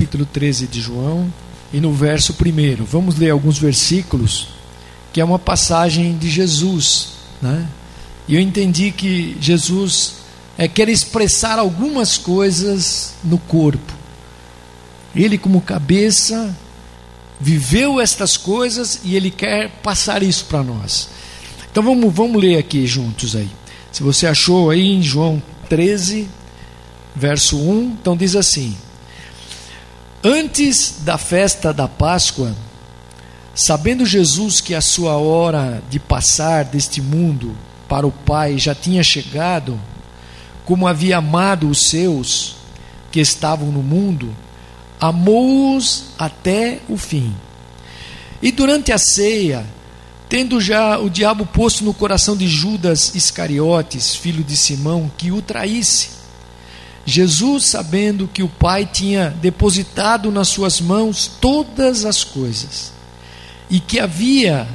capítulo 13 de João e no verso 1. Vamos ler alguns versículos, que é uma passagem de Jesus. Né? E eu entendi que Jesus é, quer expressar algumas coisas no corpo. Ele, como cabeça, viveu estas coisas e ele quer passar isso para nós. Então vamos, vamos ler aqui juntos aí. Se você achou aí em João 13, verso 1, então diz assim: Antes da festa da Páscoa, sabendo Jesus que a sua hora de passar deste mundo para o Pai já tinha chegado, como havia amado os seus que estavam no mundo, amou-os até o fim. E durante a ceia, tendo já o diabo posto no coração de Judas Iscariotes, filho de Simão, que o traísse, Jesus, sabendo que o Pai tinha depositado nas suas mãos todas as coisas, e que havia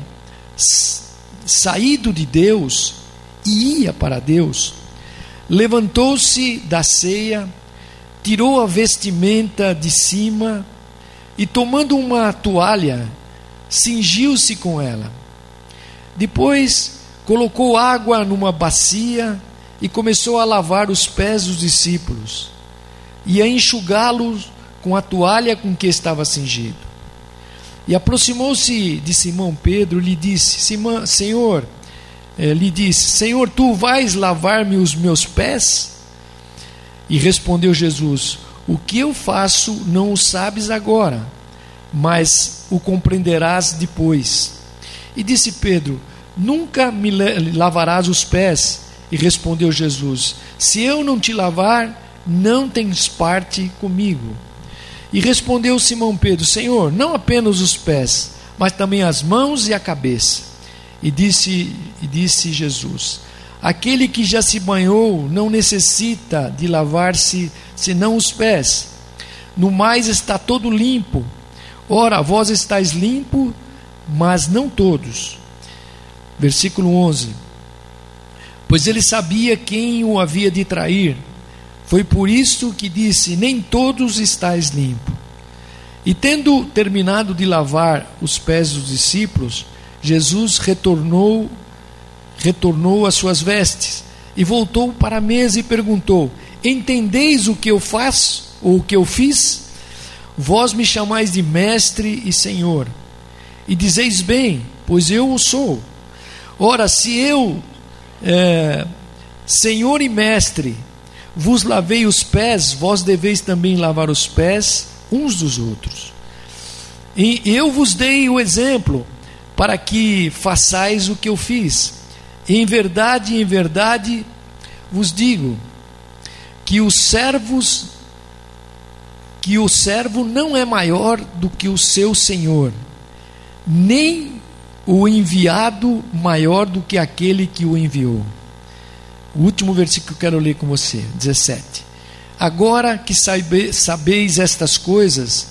saído de Deus e ia para Deus, levantou-se da ceia, tirou a vestimenta de cima e, tomando uma toalha, cingiu-se com ela. Depois, colocou água numa bacia e começou a lavar os pés dos discípulos e a enxugá-los com a toalha com que estava cingido. E aproximou-se de Simão Pedro e lhe disse: Simão, Senhor, eh, lhe disse: Senhor, tu vais lavar-me os meus pés? E respondeu Jesus: O que eu faço não o sabes agora, mas o compreenderás depois. E disse Pedro: Nunca me lavarás os pés. E respondeu Jesus: Se eu não te lavar, não tens parte comigo. E respondeu Simão Pedro: Senhor, não apenas os pés, mas também as mãos e a cabeça. E disse, e disse Jesus: Aquele que já se banhou não necessita de lavar-se senão os pés. No mais está todo limpo. Ora, vós estáis limpo, mas não todos. Versículo 11 pois ele sabia quem o havia de trair. Foi por isso que disse: Nem todos estáis limpo. E tendo terminado de lavar os pés dos discípulos, Jesus retornou retornou as suas vestes e voltou para a mesa e perguntou: Entendeis o que eu faço ou o que eu fiz? Vós me chamais de mestre e senhor, e dizeis bem, pois eu o sou. Ora, se eu é, Senhor e Mestre, vos lavei os pés, vós deveis também lavar os pés uns dos outros. E eu vos dei o exemplo para que façais o que eu fiz. Em verdade, em verdade vos digo que os servos que o servo não é maior do que o seu senhor, nem o enviado maior do que aquele que o enviou. O último versículo que eu quero ler com você, 17. Agora que sabe, sabeis estas coisas,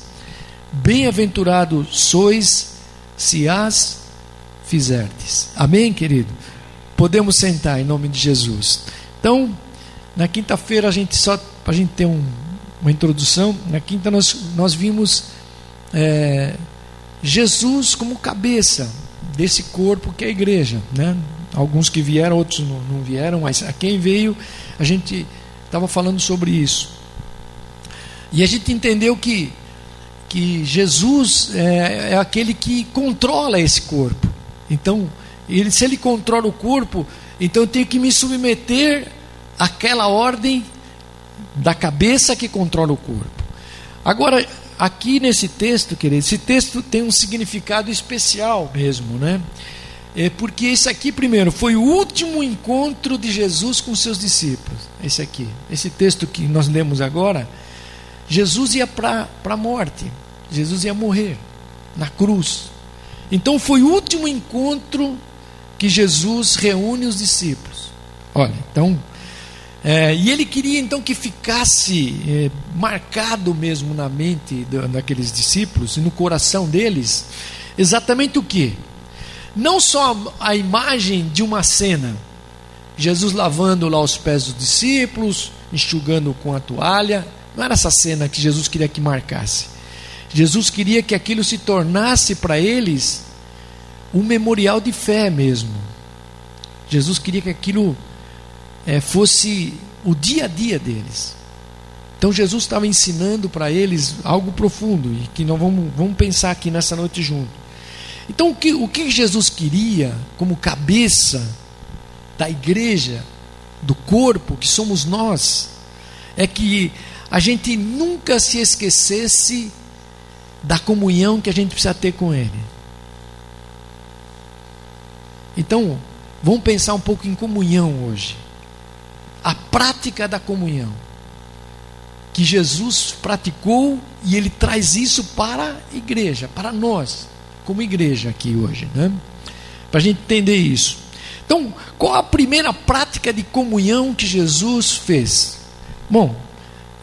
bem-aventurado sois se as fizerdes. Amém, querido? Podemos sentar em nome de Jesus. Então, na quinta-feira a gente só para a gente ter um, uma introdução, na quinta nós, nós vimos é, Jesus como cabeça, desse corpo que é a igreja, né? Alguns que vieram, outros não, não vieram, mas a quem veio, a gente estava falando sobre isso. E a gente entendeu que, que Jesus é, é aquele que controla esse corpo. Então, ele, se ele controla o corpo, então eu tenho que me submeter àquela ordem da cabeça que controla o corpo. Agora, aqui nesse texto, querido, esse texto tem um significado especial mesmo, né? É porque esse aqui, primeiro, foi o último encontro de Jesus com seus discípulos. Esse aqui, esse texto que nós lemos agora, Jesus ia para a morte, Jesus ia morrer na cruz. Então foi o último encontro que Jesus reúne os discípulos. Olha, então é, e ele queria então que ficasse é, marcado mesmo na mente daqueles discípulos e no coração deles exatamente o que? Não só a imagem de uma cena, Jesus lavando lá os pés dos discípulos, enxugando com a toalha, Não era essa cena que Jesus queria que marcasse. Jesus queria que aquilo se tornasse para eles um memorial de fé mesmo. Jesus queria que aquilo é, fosse o dia a dia deles. Então Jesus estava ensinando para eles algo profundo e que nós vamos, vamos pensar aqui nessa noite junto. Então o que, o que Jesus queria como cabeça da igreja, do corpo que somos nós, é que a gente nunca se esquecesse da comunhão que a gente precisa ter com Ele. Então, vamos pensar um pouco em comunhão hoje. A prática da comunhão. Que Jesus praticou e Ele traz isso para a igreja, para nós, como igreja aqui hoje, né? Para a gente entender isso. Então, qual a primeira prática de comunhão que Jesus fez? Bom,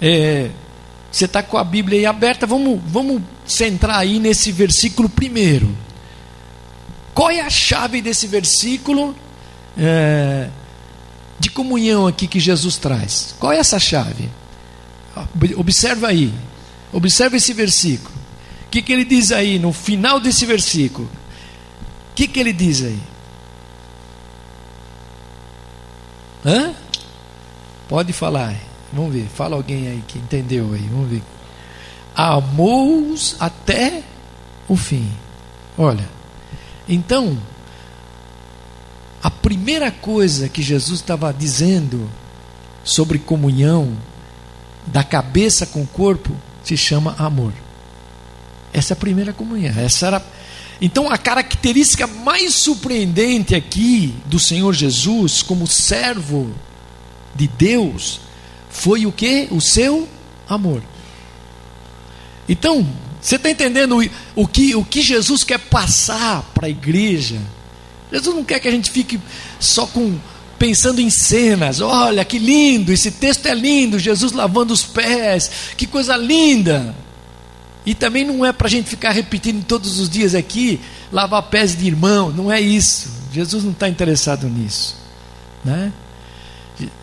é, você está com a Bíblia aí aberta, vamos, vamos centrar aí nesse versículo primeiro. Qual é a chave desse versículo é, de comunhão aqui que Jesus traz? Qual é essa chave? Observa aí, observa esse versículo. O que, que ele diz aí no final desse versículo? O que, que ele diz aí? Hã? Pode falar. Vamos ver. Fala alguém aí que entendeu aí. Vamos ver. Amou-os até o fim. Olha. Então, primeira coisa que Jesus estava dizendo sobre comunhão da cabeça com o corpo se chama amor. Essa é a primeira comunhão. Essa era então, a característica mais surpreendente aqui do Senhor Jesus, como servo de Deus, foi o que? O seu amor. Então, você está entendendo o, que, o que Jesus quer passar para a igreja? Jesus não quer que a gente fique só com pensando em cenas. Olha que lindo, esse texto é lindo, Jesus lavando os pés, que coisa linda. E também não é para a gente ficar repetindo todos os dias aqui, lavar pés de irmão, não é isso. Jesus não está interessado nisso. Né?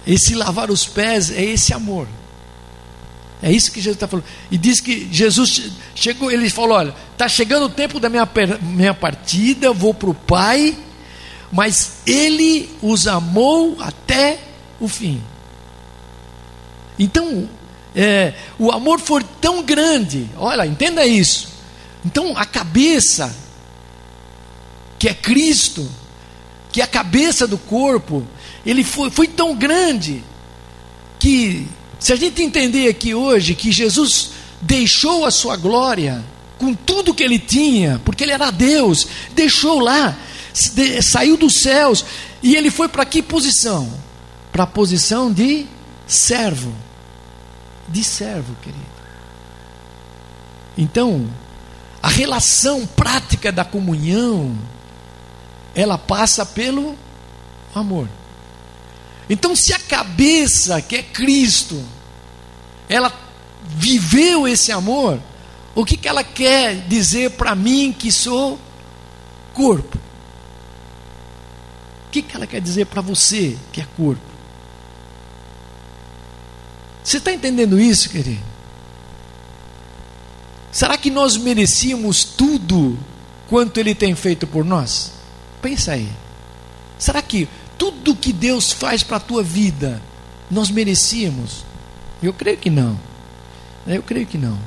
Esse lavar os pés é esse amor. É isso que Jesus está falando. E diz que Jesus chegou, ele falou: olha, está chegando o tempo da minha, minha partida, eu vou para o Pai, mas Ele os amou até o fim. Então, é, o amor foi tão grande, olha, entenda isso. Então a cabeça, que é Cristo, que é a cabeça do corpo, ele foi, foi tão grande que, se a gente entender aqui hoje que Jesus deixou a sua glória com tudo que ele tinha, porque ele era Deus, deixou lá, saiu dos céus e ele foi para que posição? Para a posição de servo de servo, querido. Então, a relação prática da comunhão, ela passa pelo amor. Então, se a cabeça, que é Cristo, ela viveu esse amor, o que, que ela quer dizer para mim que sou corpo? O que, que ela quer dizer para você que é corpo? Você está entendendo isso, querido? Será que nós merecíamos tudo quanto Ele tem feito por nós? Pensa aí. Será que tudo que Deus faz para a tua vida nós merecíamos? Eu creio que não. Eu creio que não.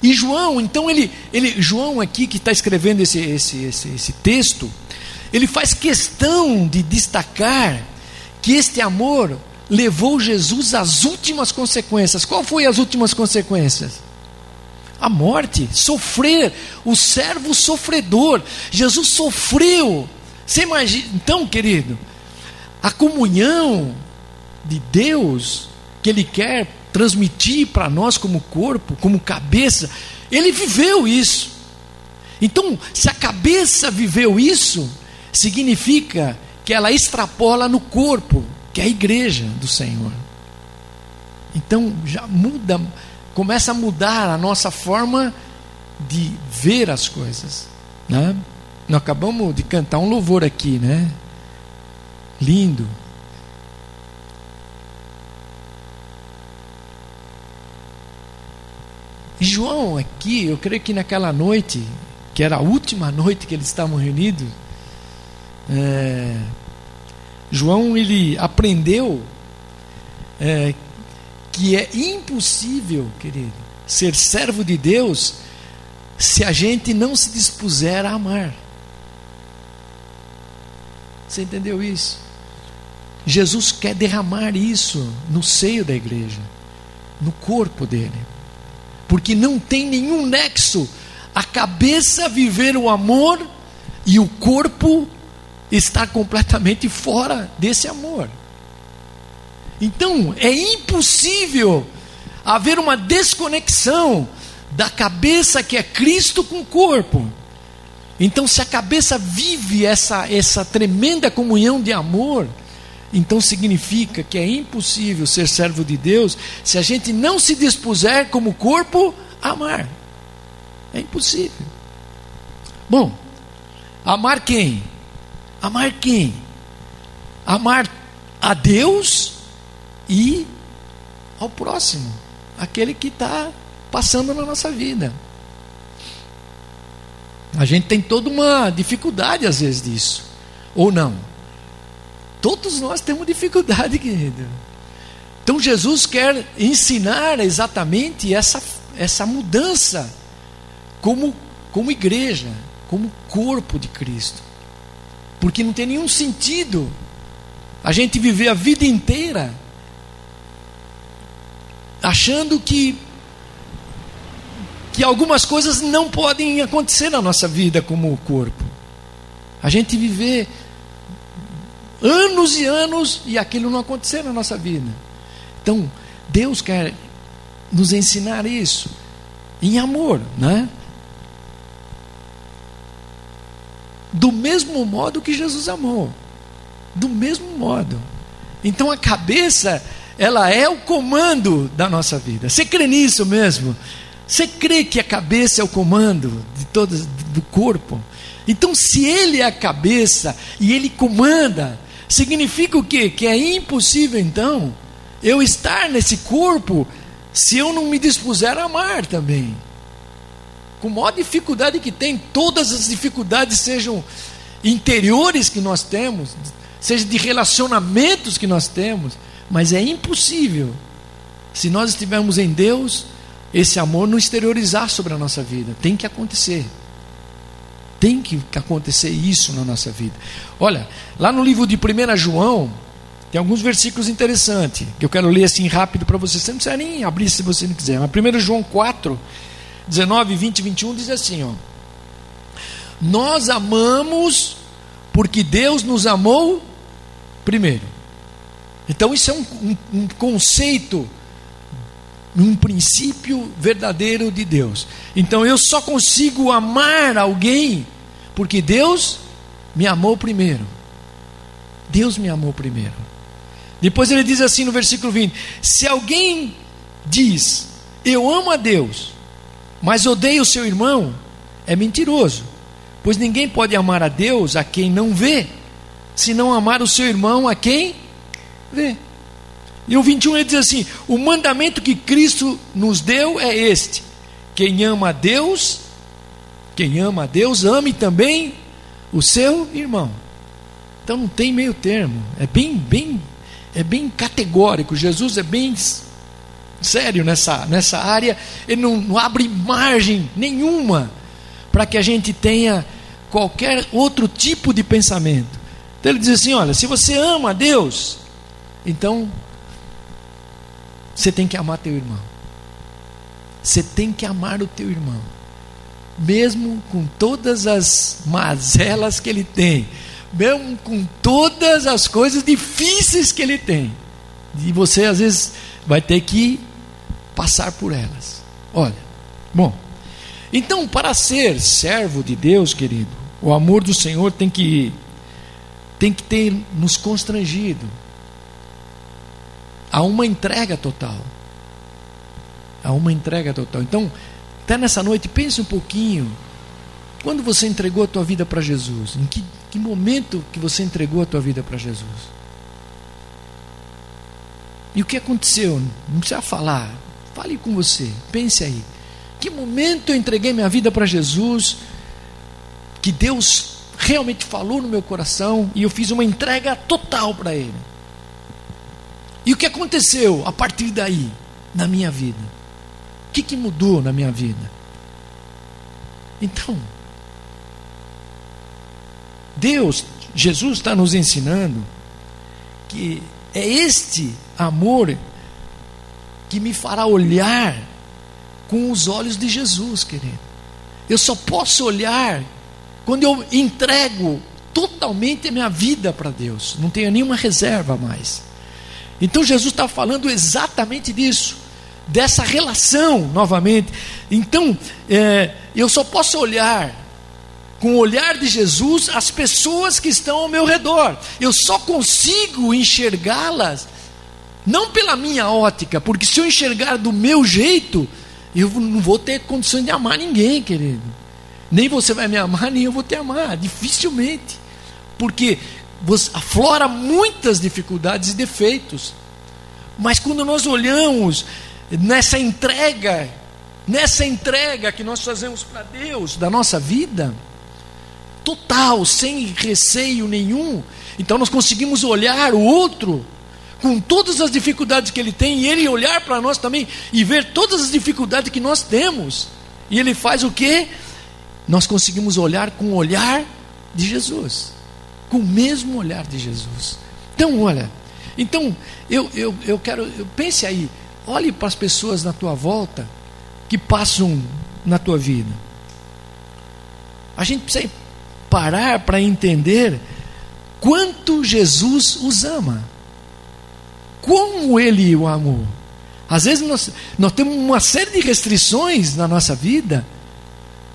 E João, então ele, ele João aqui que está escrevendo esse, esse, esse, esse texto, ele faz questão de destacar que este amor levou Jesus às últimas consequências. Qual foi as últimas consequências? A morte, sofrer, o servo sofredor. Jesus sofreu. Você imagina, então, querido, a comunhão de Deus que ele quer transmitir para nós como corpo, como cabeça, ele viveu isso. Então, se a cabeça viveu isso, significa que ela extrapola no corpo que é a igreja do Senhor. Então já muda, começa a mudar a nossa forma de ver as coisas. Né? Nós acabamos de cantar um louvor aqui, né? Lindo. E João aqui, eu creio que naquela noite, que era a última noite que eles estavam reunidos, é, João ele aprendeu é, que é impossível, querido, ser servo de Deus se a gente não se dispuser a amar. Você entendeu isso? Jesus quer derramar isso no seio da igreja, no corpo dele, porque não tem nenhum nexo a cabeça viver o amor e o corpo estar completamente fora desse amor. Então, é impossível haver uma desconexão da cabeça que é Cristo com o corpo. Então, se a cabeça vive essa, essa tremenda comunhão de amor, então significa que é impossível ser servo de Deus se a gente não se dispuser como corpo a amar. É impossível. Bom, amar quem? Amar quem? Amar a Deus e ao próximo, aquele que está passando na nossa vida. A gente tem toda uma dificuldade às vezes disso, ou não? Todos nós temos dificuldade, querido. Então Jesus quer ensinar exatamente essa, essa mudança como, como igreja, como corpo de Cristo. Porque não tem nenhum sentido a gente viver a vida inteira achando que que algumas coisas não podem acontecer na nossa vida como corpo. A gente viver anos e anos e aquilo não acontecer na nossa vida. Então, Deus quer nos ensinar isso em amor, né? Do mesmo modo que Jesus amou. Do mesmo modo. Então a cabeça ela é o comando da nossa vida. Você crê nisso mesmo? Você crê que a cabeça é o comando de todas do corpo? Então, se ele é a cabeça e ele comanda, significa o quê? Que é impossível então eu estar nesse corpo se eu não me dispuser a amar também. Com maior dificuldade que tem, todas as dificuldades sejam interiores que nós temos, seja de relacionamentos que nós temos, mas é impossível, se nós estivermos em Deus, esse amor não exteriorizar sobre a nossa vida. Tem que acontecer. Tem que acontecer isso na nossa vida. Olha, lá no livro de 1 João, tem alguns versículos interessantes, que eu quero ler assim rápido para você. Você não precisa nem abrir se você não quiser. Mas 1 João 4, 19, 20 e 21 diz assim: ó, Nós amamos porque Deus nos amou primeiro. Então, isso é um, um, um conceito, um princípio verdadeiro de Deus. Então, eu só consigo amar alguém porque Deus me amou primeiro. Deus me amou primeiro. Depois ele diz assim no versículo 20: Se alguém diz, Eu amo a Deus, mas odeio o seu irmão, é mentiroso, pois ninguém pode amar a Deus a quem não vê, se não amar o seu irmão a quem Vê. E o 21 ele diz assim: o mandamento que Cristo nos deu é este: quem ama a Deus, quem ama a Deus, ame também o seu irmão. Então não tem meio termo, é bem, bem, é bem categórico. Jesus é bem sério nessa, nessa área, ele não, não abre margem nenhuma para que a gente tenha qualquer outro tipo de pensamento. Então ele diz assim: olha, se você ama a Deus, então, você tem que amar teu irmão. Você tem que amar o teu irmão. Mesmo com todas as mazelas que ele tem, mesmo com todas as coisas difíceis que ele tem. E você às vezes vai ter que passar por elas. Olha, bom. Então, para ser servo de Deus, querido, o amor do Senhor tem que tem que ter nos constrangido Há uma entrega total. Há uma entrega total. Então, até nessa noite, pense um pouquinho. Quando você entregou a tua vida para Jesus? Em que, que momento que você entregou a tua vida para Jesus? E o que aconteceu? Não precisa falar. Fale com você. Pense aí. que momento eu entreguei minha vida para Jesus, que Deus realmente falou no meu coração e eu fiz uma entrega total para Ele. E o que aconteceu a partir daí na minha vida? O que, que mudou na minha vida? Então, Deus, Jesus está nos ensinando que é este amor que me fará olhar com os olhos de Jesus, querido. Eu só posso olhar quando eu entrego totalmente a minha vida para Deus, não tenho nenhuma reserva mais. Então Jesus está falando exatamente disso, dessa relação novamente. Então é, eu só posso olhar com o olhar de Jesus as pessoas que estão ao meu redor. Eu só consigo enxergá-las não pela minha ótica, porque se eu enxergar do meu jeito, eu não vou ter condições de amar ninguém, querido. Nem você vai me amar, nem eu vou te amar, dificilmente. Porque aflora muitas dificuldades e defeitos. Mas quando nós olhamos nessa entrega, nessa entrega que nós fazemos para Deus da nossa vida, total, sem receio nenhum, então nós conseguimos olhar o outro com todas as dificuldades que ele tem, e ele olhar para nós também e ver todas as dificuldades que nós temos. E ele faz o que? Nós conseguimos olhar com o olhar de Jesus, com o mesmo olhar de Jesus. Então, olha, então eu, eu, eu quero, eu, pense aí, olhe para as pessoas na tua volta que passam na tua vida. A gente precisa parar para entender quanto Jesus os ama como ele o amou. Às vezes nós, nós temos uma série de restrições na nossa vida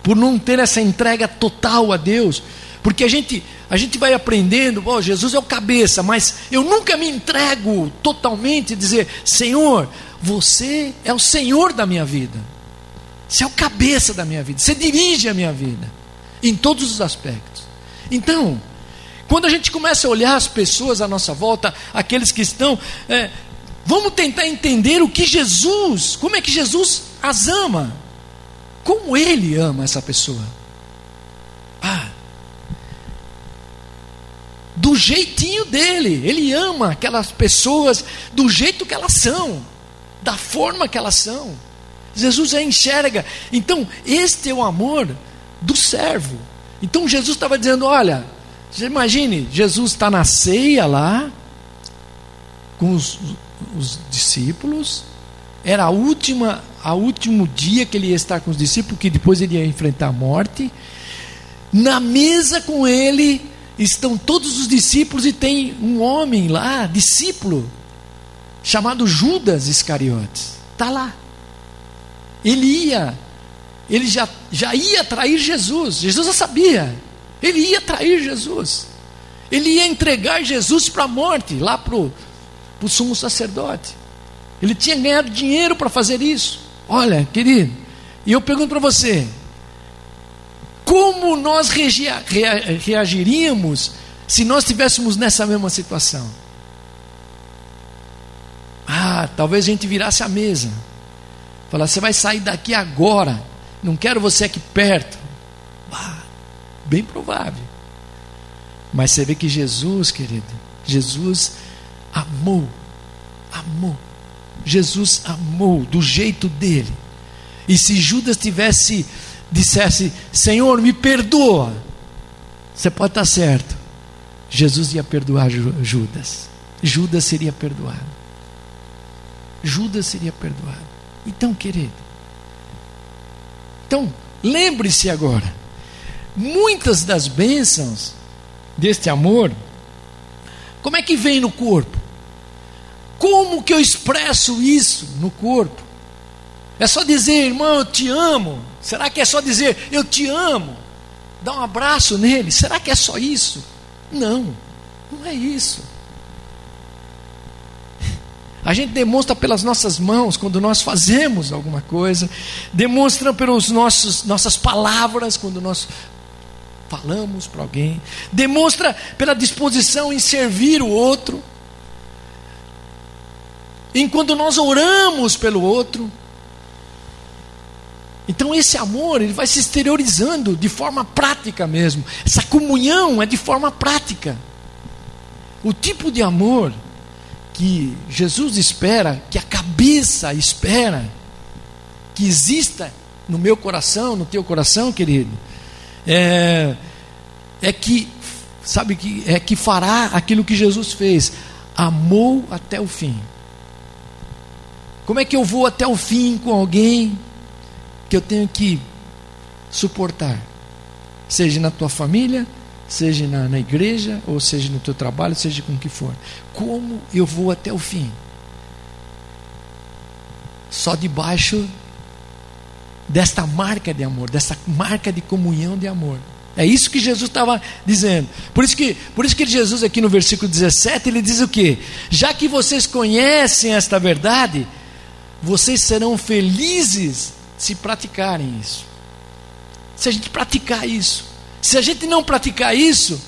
por não ter essa entrega total a Deus, porque a gente a gente vai aprendendo, oh, Jesus é o cabeça, mas eu nunca me entrego totalmente dizer, Senhor, você é o Senhor da minha vida. Você é o cabeça da minha vida. Você dirige a minha vida em todos os aspectos. Então, quando a gente começa a olhar as pessoas à nossa volta, aqueles que estão, é, vamos tentar entender o que Jesus, como é que Jesus as ama, como ele ama essa pessoa. Ah, do jeitinho dele, ele ama aquelas pessoas do jeito que elas são, da forma que elas são. Jesus a enxerga. Então, este é o amor do servo. Então Jesus estava dizendo: olha, imagine, Jesus está na ceia lá, com os, os discípulos, era a última, a último dia que ele ia estar com os discípulos, que depois ele ia enfrentar a morte. Na mesa com ele estão todos os discípulos e tem um homem lá, discípulo, chamado Judas Iscariotes. Está lá. Ele ia, ele já, já ia trair Jesus. Jesus já sabia. Ele ia trair Jesus. Ele ia entregar Jesus para a morte, lá para o sumo sacerdote. Ele tinha ganhado dinheiro para fazer isso. Olha, querido, e eu pergunto para você: como nós reagiríamos se nós estivéssemos nessa mesma situação? Ah, talvez a gente virasse a mesa. Falar, você vai sair daqui agora. Não quero você aqui perto. Bem provável. Mas você vê que Jesus, querido, Jesus amou, amou. Jesus amou do jeito dele. E se Judas tivesse dissesse, Senhor, me perdoa, você pode estar certo. Jesus ia perdoar Judas. Judas seria perdoado. Judas seria perdoado. Então, querido, então lembre-se agora muitas das bênçãos deste amor, como é que vem no corpo? Como que eu expresso isso no corpo? É só dizer, irmão, eu te amo? Será que é só dizer, eu te amo? Dar um abraço nele? Será que é só isso? Não, não é isso. A gente demonstra pelas nossas mãos quando nós fazemos alguma coisa, demonstra pelas nossas palavras quando nós falamos para alguém, demonstra pela disposição em servir o outro. Enquanto nós oramos pelo outro, Então esse amor, ele vai se exteriorizando de forma prática mesmo. Essa comunhão é de forma prática. O tipo de amor que Jesus espera, que a cabeça espera que exista no meu coração, no teu coração, querido, é, é que sabe que é que fará aquilo que Jesus fez, amou até o fim. Como é que eu vou até o fim com alguém que eu tenho que suportar? Seja na tua família, seja na, na igreja, ou seja no teu trabalho, seja com o que for. Como eu vou até o fim? Só debaixo desta marca de amor, dessa marca de comunhão de amor. É isso que Jesus estava dizendo. Por isso que, por isso que Jesus aqui no versículo 17 ele diz o que? Já que vocês conhecem esta verdade, vocês serão felizes se praticarem isso. Se a gente praticar isso. Se a gente não praticar isso,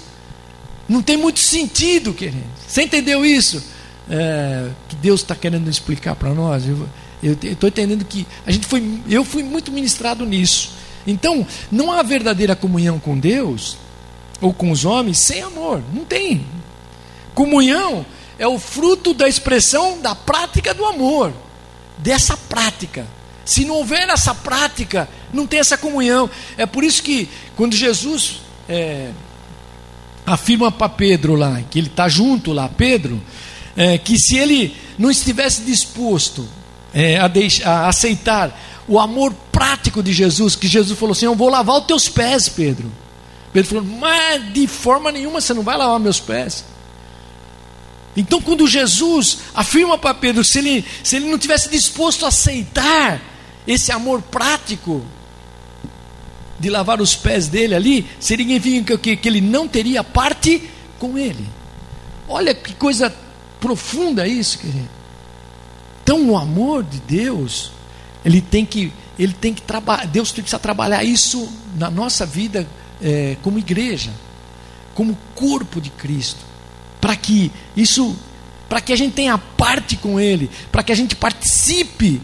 não tem muito sentido, querido. Você entendeu isso? É, que Deus está querendo explicar para nós. Eu estou entendendo que a gente foi, eu fui muito ministrado nisso. Então, não há verdadeira comunhão com Deus ou com os homens sem amor. Não tem. Comunhão é o fruto da expressão da prática do amor, dessa prática. Se não houver essa prática, não tem essa comunhão. É por isso que, quando Jesus é, afirma para Pedro lá, que ele está junto lá, Pedro, é, que se ele não estivesse disposto é, a, a aceitar o amor prático de Jesus, que Jesus falou assim: Eu vou lavar os teus pés, Pedro. Pedro falou: Mas de forma nenhuma você não vai lavar meus pés. Então, quando Jesus afirma para Pedro, se ele, se ele não tivesse disposto a aceitar esse amor prático de lavar os pés dele ali, significa que, que ele não teria parte com ele. Olha que coisa profunda isso, querido. Então, o amor de Deus ele tem que, ele tem que trabalhar, Deus precisa trabalhar isso na nossa vida é, como igreja, como corpo de Cristo, para que isso, para que a gente tenha parte com Ele, para que a gente participe,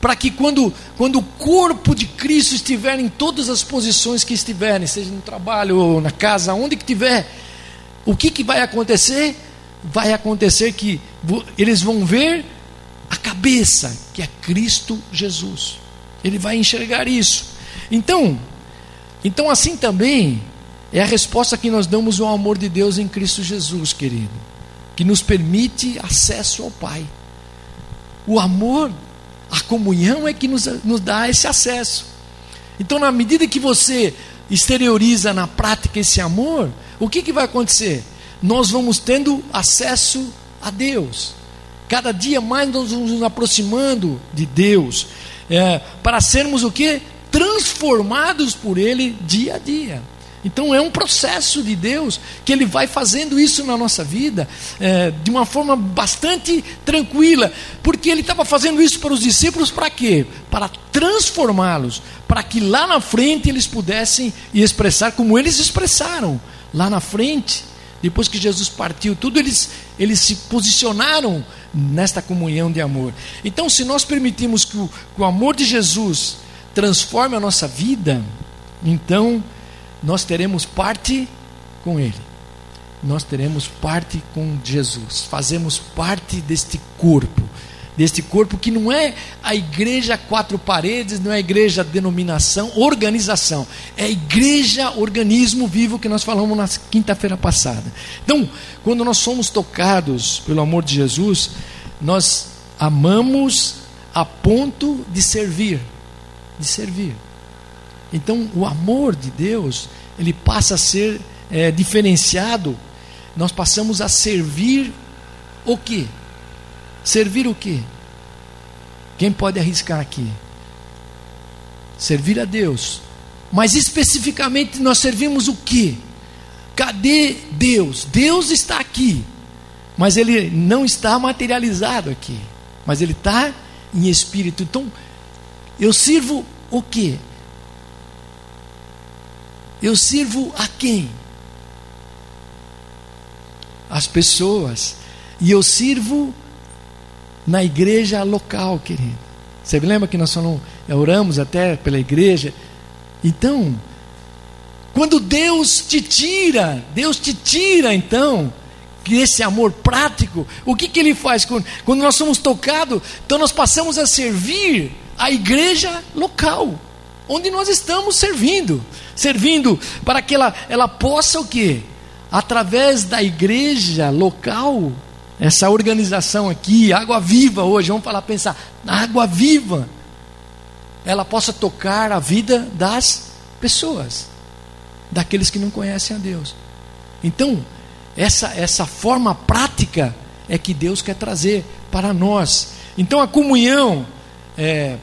para que quando, quando o corpo de Cristo estiver em todas as posições que estiverem, seja no trabalho ou na casa, onde que tiver, o que, que vai acontecer? Vai acontecer que eles vão ver a cabeça, que é Cristo Jesus. Ele vai enxergar isso. Então, então assim também é a resposta que nós damos ao amor de Deus em Cristo Jesus, querido, que nos permite acesso ao Pai. O amor, a comunhão é que nos, nos dá esse acesso. Então, na medida que você exterioriza na prática esse amor, o que, que vai acontecer? Nós vamos tendo acesso a Deus. Cada dia mais nós nos aproximando de Deus, é, para sermos o que? Transformados por Ele dia a dia. Então é um processo de Deus que Ele vai fazendo isso na nossa vida é, de uma forma bastante tranquila, porque Ele estava fazendo isso para os discípulos para quê? Para transformá-los, para que lá na frente eles pudessem expressar como eles expressaram lá na frente. Depois que Jesus partiu, tudo eles, eles se posicionaram nesta comunhão de amor. Então, se nós permitirmos que o, que o amor de Jesus transforme a nossa vida, então nós teremos parte com Ele. Nós teremos parte com Jesus. Fazemos parte deste corpo deste corpo que não é a igreja quatro paredes, não é a igreja denominação, organização, é a igreja organismo vivo que nós falamos na quinta-feira passada. Então, quando nós somos tocados pelo amor de Jesus, nós amamos a ponto de servir, de servir. Então, o amor de Deus, ele passa a ser é, diferenciado. Nós passamos a servir o que? Servir o quê? Quem pode arriscar aqui? Servir a Deus. Mas especificamente nós servimos o quê? Cadê Deus? Deus está aqui. Mas ele não está materializado aqui. Mas ele está em espírito. Então, eu sirvo o quê? Eu sirvo a quem? As pessoas. E eu sirvo na igreja local, querido. Você lembra que nós falamos oramos até pela igreja. Então, quando Deus te tira, Deus te tira então esse amor prático, o que, que ele faz quando, quando nós somos tocados? Então nós passamos a servir a igreja local, onde nós estamos servindo, servindo para que ela, ela possa o quê? Através da igreja local, essa organização aqui, Água Viva hoje, vamos falar, pensar, Água Viva, ela possa tocar a vida das pessoas daqueles que não conhecem a Deus. Então, essa, essa forma prática é que Deus quer trazer para nós. Então, a comunhão, é,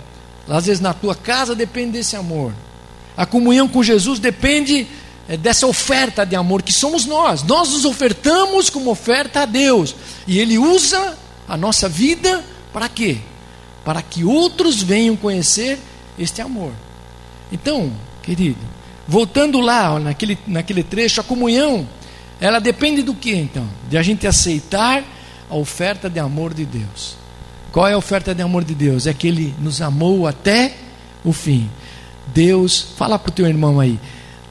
às vezes na tua casa, depende desse amor. A comunhão com Jesus depende dessa oferta de amor que somos nós. Nós nos ofertamos como oferta a Deus. E Ele usa a nossa vida para quê? Para que outros venham conhecer este amor. Então, querido, Voltando lá, naquele, naquele trecho, a comunhão, ela depende do que então? De a gente aceitar a oferta de amor de Deus. Qual é a oferta de amor de Deus? É que Ele nos amou até o fim. Deus, fala para o teu irmão aí,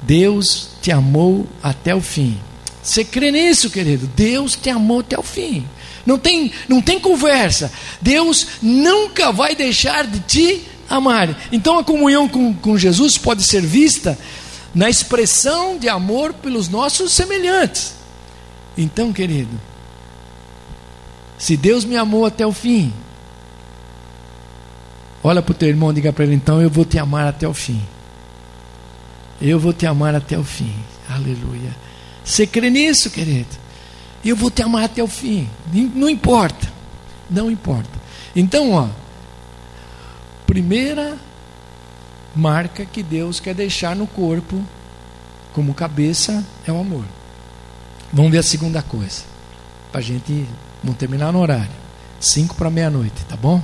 Deus te amou até o fim. Você crê nisso, querido? Deus te amou até o fim. Não tem, não tem conversa. Deus nunca vai deixar de te amar. Então a comunhão com, com Jesus pode ser vista na expressão de amor pelos nossos semelhantes. Então, querido, se Deus me amou até o fim, olha para o teu irmão e diga para ele: então eu vou te amar até o fim. Eu vou te amar até o fim. Aleluia. Você crê nisso, querido? Eu vou te amar até o fim. Não importa. Não importa. Então, ó, primeira marca que Deus quer deixar no corpo como cabeça é o amor. Vamos ver a segunda coisa. Para a gente. Vamos terminar no horário. Cinco para meia-noite, tá bom?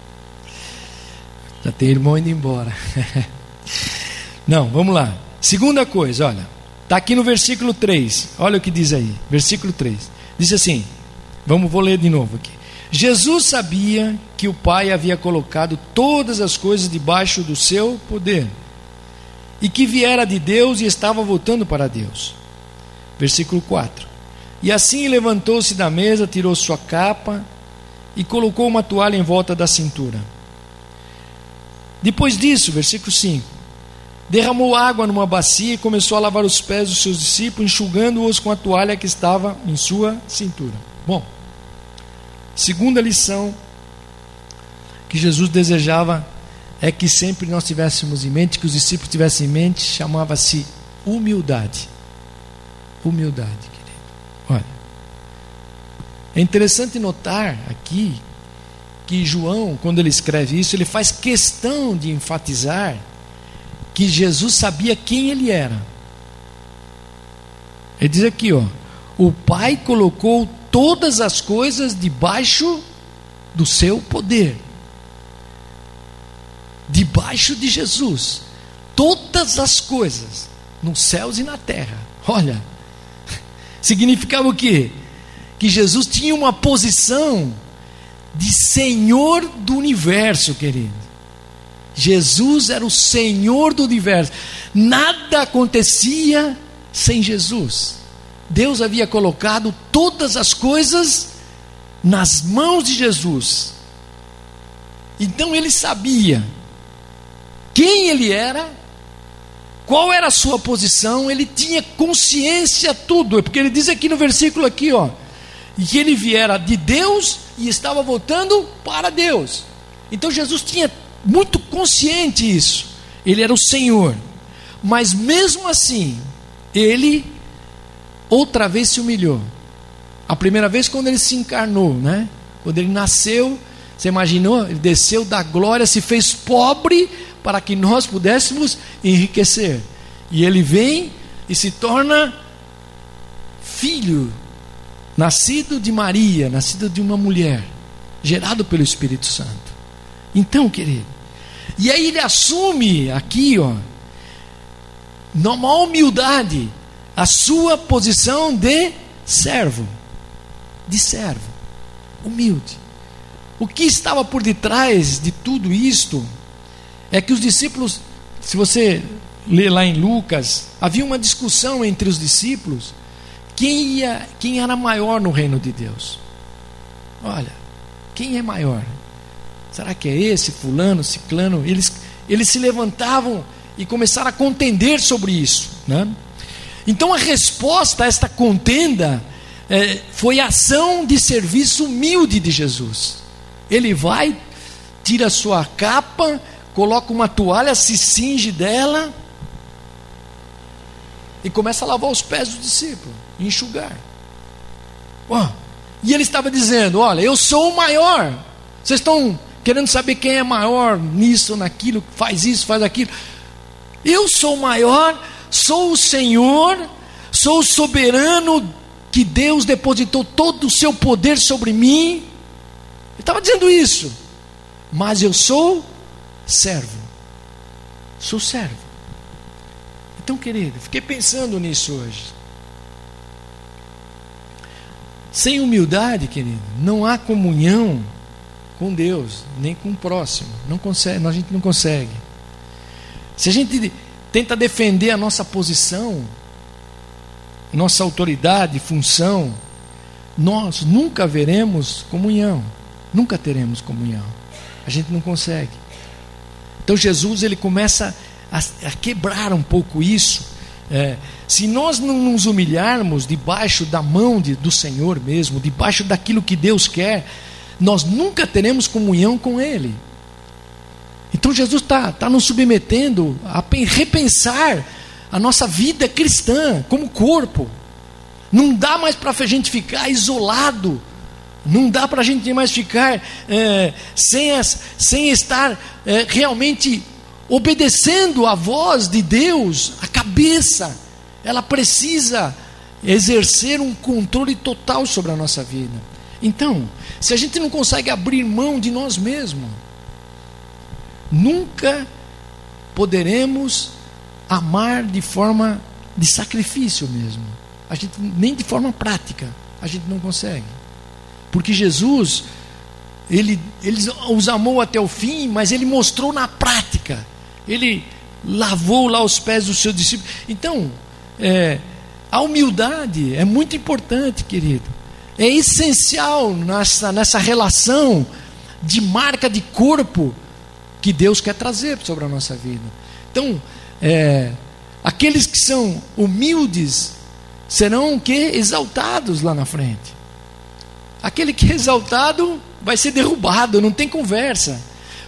Já tem irmão indo embora. Não, vamos lá. Segunda coisa, olha. Está aqui no versículo 3. Olha o que diz aí. Versículo 3. Diz assim. Vamos, vou ler de novo aqui. Jesus sabia que o Pai havia colocado todas as coisas debaixo do seu poder e que viera de Deus e estava voltando para Deus. Versículo 4. E assim levantou-se da mesa, tirou sua capa e colocou uma toalha em volta da cintura. Depois disso, versículo 5: derramou água numa bacia e começou a lavar os pés dos seus discípulos, enxugando-os com a toalha que estava em sua cintura. Bom, Segunda lição que Jesus desejava é que sempre nós tivéssemos em mente, que os discípulos tivessem em mente, chamava-se humildade. Humildade, querido. Olha, é interessante notar aqui que João, quando ele escreve isso, ele faz questão de enfatizar que Jesus sabia quem ele era. Ele diz aqui, ó, o Pai colocou todas as coisas debaixo do seu poder. Debaixo de Jesus. Todas as coisas, nos céus e na terra. Olha, significava o quê? Que Jesus tinha uma posição de Senhor do universo, querido. Jesus era o Senhor do universo. Nada acontecia sem Jesus. Deus havia colocado todas as coisas nas mãos de Jesus. Então ele sabia quem ele era, qual era a sua posição, ele tinha consciência tudo, porque ele diz aqui no versículo aqui, ó, que ele viera de Deus e estava voltando para Deus. Então Jesus tinha muito consciente isso. Ele era o Senhor. Mas mesmo assim, ele outra vez se humilhou. A primeira vez quando ele se encarnou, né? Quando ele nasceu, você imaginou? Ele desceu da glória, se fez pobre para que nós pudéssemos enriquecer. E ele vem e se torna filho, nascido de Maria, nascido de uma mulher, gerado pelo Espírito Santo. Então, querido, e aí ele assume aqui, ó, numa humildade, a sua posição de servo, de servo, humilde. O que estava por detrás de tudo isto é que os discípulos, se você ler lá em Lucas, havia uma discussão entre os discípulos quem, ia, quem era maior no reino de Deus. Olha, quem é maior? Será que é esse, fulano, ciclano? Eles, eles se levantavam e começaram a contender sobre isso. Né? Então a resposta a esta contenda é, foi a ação de serviço humilde de Jesus. Ele vai, tira sua capa, coloca uma toalha, se cinge dela e começa a lavar os pés do discípulo, enxugar. Oh, e ele estava dizendo: Olha, eu sou o maior. Vocês estão querendo saber quem é maior nisso, naquilo, faz isso, faz aquilo. Eu sou maior, sou o Senhor, sou o soberano que Deus depositou todo o seu poder sobre mim. Ele estava dizendo isso, mas eu sou servo, sou servo. Então, querido, fiquei pensando nisso hoje. Sem humildade, querido, não há comunhão com Deus, nem com o próximo. Não consegue, a gente não consegue. Se a gente tenta defender a nossa posição, nossa autoridade, função, nós nunca veremos comunhão, nunca teremos comunhão. A gente não consegue. Então Jesus ele começa a, a quebrar um pouco isso. É, se nós não nos humilharmos debaixo da mão de, do Senhor mesmo, debaixo daquilo que Deus quer, nós nunca teremos comunhão com Ele. Então Jesus está tá nos submetendo a repensar a nossa vida cristã como corpo. Não dá mais para a gente ficar isolado. Não dá para a gente mais ficar é, sem, as, sem estar é, realmente obedecendo a voz de Deus, a cabeça, ela precisa exercer um controle total sobre a nossa vida. Então, se a gente não consegue abrir mão de nós mesmos, nunca poderemos amar de forma de sacrifício mesmo. A gente nem de forma prática, a gente não consegue. Porque Jesus, ele, ele os amou até o fim, mas ele mostrou na prática ele lavou lá os pés dos seus discípulos. Então, é, a humildade é muito importante, querido. É essencial nessa, nessa relação de marca de corpo que Deus quer trazer sobre a nossa vida. Então, é, aqueles que são humildes serão o que? Exaltados lá na frente. Aquele que é exaltado vai ser derrubado, não tem conversa.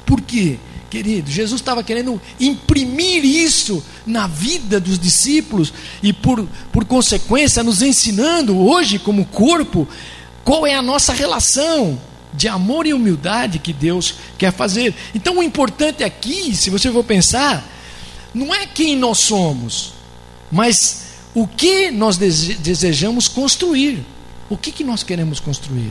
Por quê? Querido, Jesus estava querendo imprimir isso na vida dos discípulos e, por, por consequência, nos ensinando hoje, como corpo, qual é a nossa relação de amor e humildade que Deus quer fazer. Então, o importante aqui, se você for pensar, não é quem nós somos, mas o que nós desejamos construir. O que, que nós queremos construir?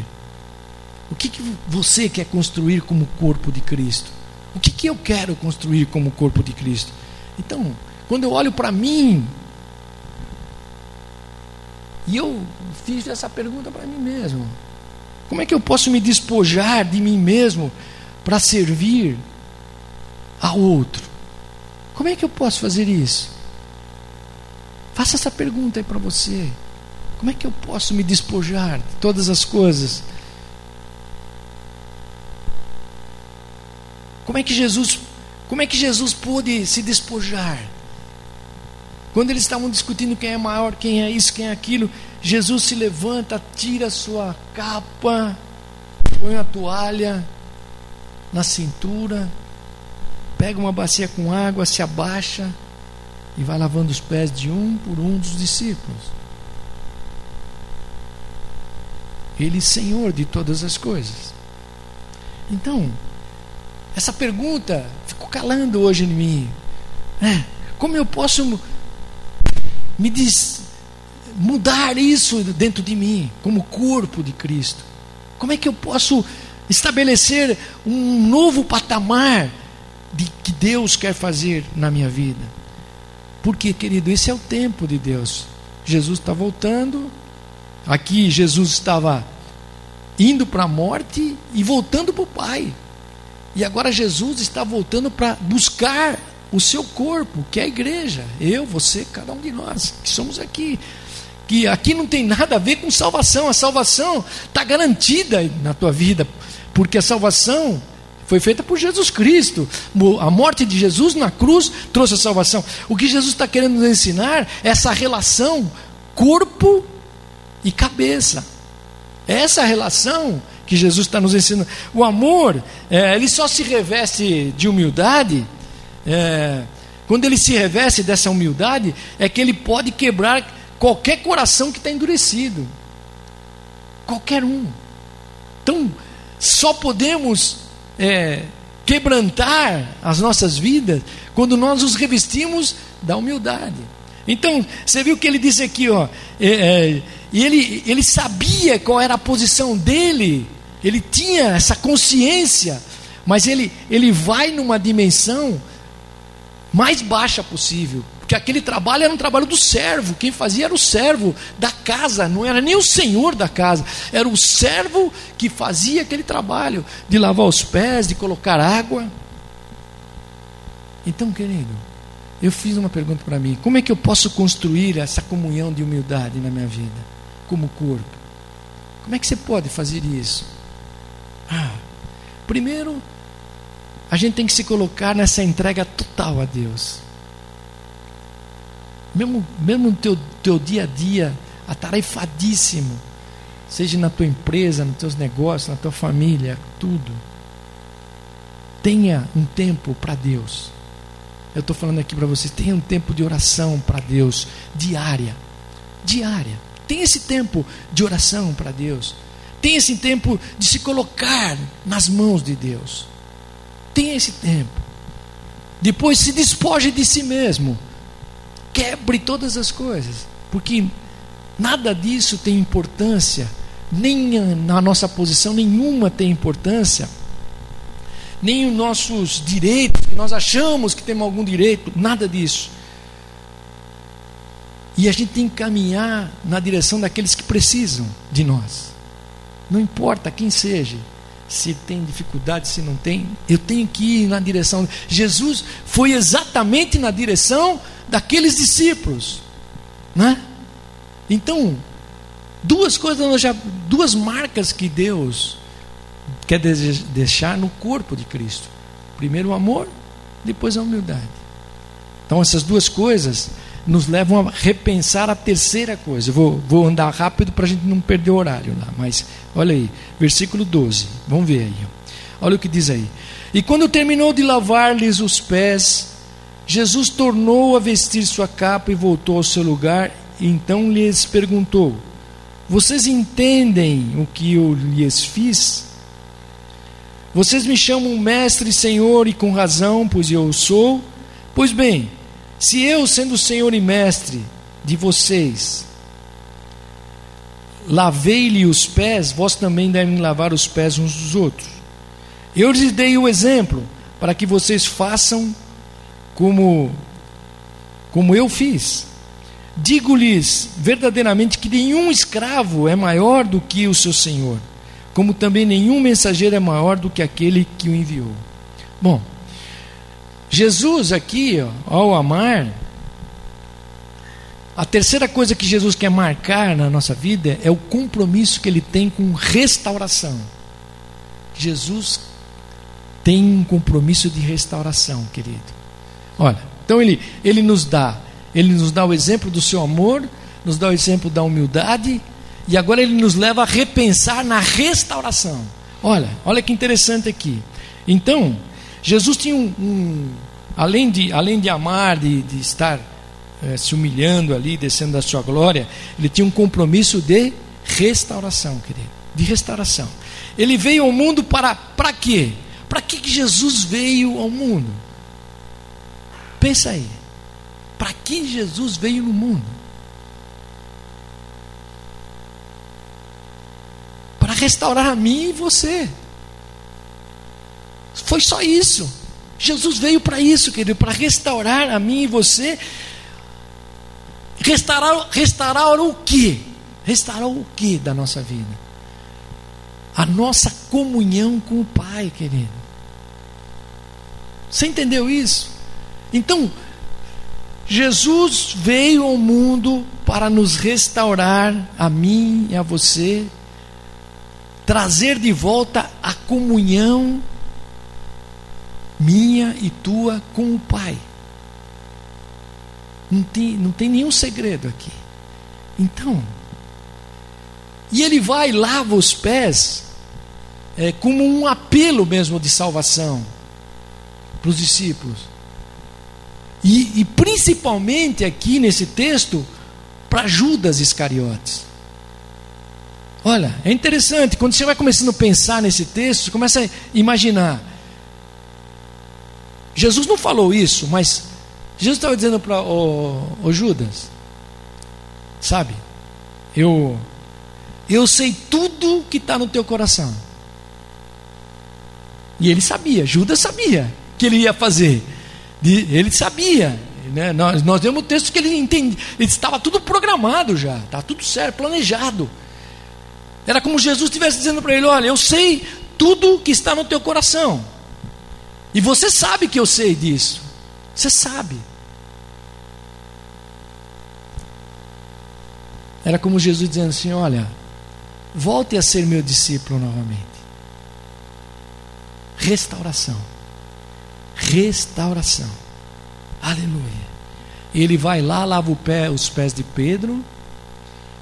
O que, que você quer construir como corpo de Cristo? O que, que eu quero construir como corpo de Cristo? Então, quando eu olho para mim, e eu fiz essa pergunta para mim mesmo: como é que eu posso me despojar de mim mesmo para servir a outro? Como é que eu posso fazer isso? Faça essa pergunta aí para você. Como é que eu posso me despojar de todas as coisas Como é que Jesus, como é que Jesus pôde se despojar? Quando eles estavam discutindo quem é maior, quem é isso, quem é aquilo, Jesus se levanta, tira sua capa, põe a toalha na cintura, pega uma bacia com água, se abaixa e vai lavando os pés de um por um dos discípulos. Ele, Senhor de todas as coisas. Então, essa pergunta ficou calando hoje em mim. É, como eu posso me diz, mudar isso dentro de mim, como corpo de Cristo? Como é que eu posso estabelecer um novo patamar de que Deus quer fazer na minha vida? Porque, querido, esse é o tempo de Deus. Jesus está voltando. Aqui Jesus estava indo para a morte e voltando para o Pai. E agora Jesus está voltando para buscar o seu corpo, que é a igreja. Eu, você, cada um de nós que somos aqui. Que aqui não tem nada a ver com salvação. A salvação está garantida na tua vida, porque a salvação foi feita por Jesus Cristo. A morte de Jesus na cruz trouxe a salvação. O que Jesus está querendo nos ensinar é essa relação corpo e cabeça. Essa relação que Jesus está nos ensinando. O amor, é, ele só se reveste de humildade. É, quando ele se reveste dessa humildade, é que ele pode quebrar qualquer coração que está endurecido. Qualquer um. Então, só podemos é, quebrantar as nossas vidas quando nós os revestimos da humildade. Então, você viu que ele disse aqui, ó, é, é, e ele, ele sabia qual era a posição dele, ele tinha essa consciência, mas ele, ele vai numa dimensão mais baixa possível, porque aquele trabalho era um trabalho do servo, quem fazia era o servo da casa, não era nem o senhor da casa, era o servo que fazia aquele trabalho de lavar os pés, de colocar água. Então, querido, eu fiz uma pergunta para mim: como é que eu posso construir essa comunhão de humildade na minha vida, como corpo? Como é que você pode fazer isso? Ah, primeiro, a gente tem que se colocar nessa entrega total a Deus mesmo, mesmo no teu, teu dia a dia, atarefadíssimo, seja na tua empresa, nos teus negócios, na tua família, tudo. Tenha um tempo para Deus. Eu estou falando aqui para vocês, tenha um tempo de oração para Deus, diária. Diária. Tenha esse tempo de oração para Deus. Tenha esse tempo de se colocar nas mãos de Deus. Tenha esse tempo. Depois se despoje de si mesmo quebre todas as coisas, porque nada disso tem importância, nem na nossa posição nenhuma tem importância, nem os nossos direitos, que nós achamos que temos algum direito, nada disso. E a gente tem que caminhar na direção daqueles que precisam de nós. Não importa quem seja, se tem dificuldade, se não tem, eu tenho que ir na direção. Jesus foi exatamente na direção daqueles discípulos, né? Então, duas coisas duas marcas que Deus quer deixar no corpo de Cristo. Primeiro o amor, depois a humildade. Então essas duas coisas nos levam a repensar a terceira coisa. Vou, vou andar rápido para a gente não perder o horário lá. Mas olha aí, versículo 12. Vamos ver aí. Olha o que diz aí. E quando terminou de lavar-lhes os pés, Jesus tornou a vestir sua capa e voltou ao seu lugar. E então lhes perguntou: Vocês entendem o que eu lhes fiz? Vocês me chamam mestre e senhor, e com razão, pois eu sou. Pois bem, se eu, sendo senhor e mestre de vocês, lavei-lhe os pés, vós também devem lavar os pés uns dos outros. Eu lhes dei o exemplo para que vocês façam como, como eu fiz. Digo-lhes verdadeiramente que nenhum escravo é maior do que o seu senhor, como também nenhum mensageiro é maior do que aquele que o enviou. Bom, Jesus aqui, ó, ao amar, a terceira coisa que Jesus quer marcar na nossa vida é o compromisso que ele tem com restauração. Jesus tem um compromisso de restauração, querido. Olha, então ele, ele nos dá, ele nos dá o exemplo do seu amor, nos dá o exemplo da humildade, e agora ele nos leva a repensar na restauração. Olha, olha que interessante aqui. Então, Jesus tinha um, um além, de, além de amar, de, de estar é, se humilhando ali, descendo da sua glória, ele tinha um compromisso de restauração, querido, de restauração. Ele veio ao mundo para para quê? Para que Jesus veio ao mundo? Pensa aí. Para que Jesus veio no mundo? Para restaurar a mim e você. Foi só isso. Jesus veio para isso, querido, para restaurar a mim e você. Restaurar, restaurar o que? Restaurar o que da nossa vida? a nossa comunhão com o Pai, querido. Você entendeu isso? Então, Jesus veio ao mundo para nos restaurar, a mim e a você, trazer de volta a comunhão minha e tua com o Pai. Não tem, não tem nenhum segredo aqui. Então, e ele vai, lava os pés, é, como um apelo mesmo de salvação para os discípulos. E, e, principalmente aqui nesse texto, para Judas Iscariotes. Olha, é interessante, quando você vai começando a pensar nesse texto, você começa a imaginar. Jesus não falou isso, mas Jesus estava dizendo para o Judas, sabe, eu, eu sei tudo que está no teu coração. E ele sabia, Judas sabia que ele ia fazer. Ele sabia. Né? Nós, nós vemos o texto que ele entende. Ele estava tudo programado já, estava tudo certo, planejado. Era como Jesus estivesse dizendo para ele: Olha, eu sei tudo que está no teu coração. E você sabe que eu sei disso. Você sabe. Era como Jesus dizendo assim: Olha, volte a ser meu discípulo novamente. Restauração. Restauração. Aleluia. Ele vai lá, lava pé, os pés de Pedro,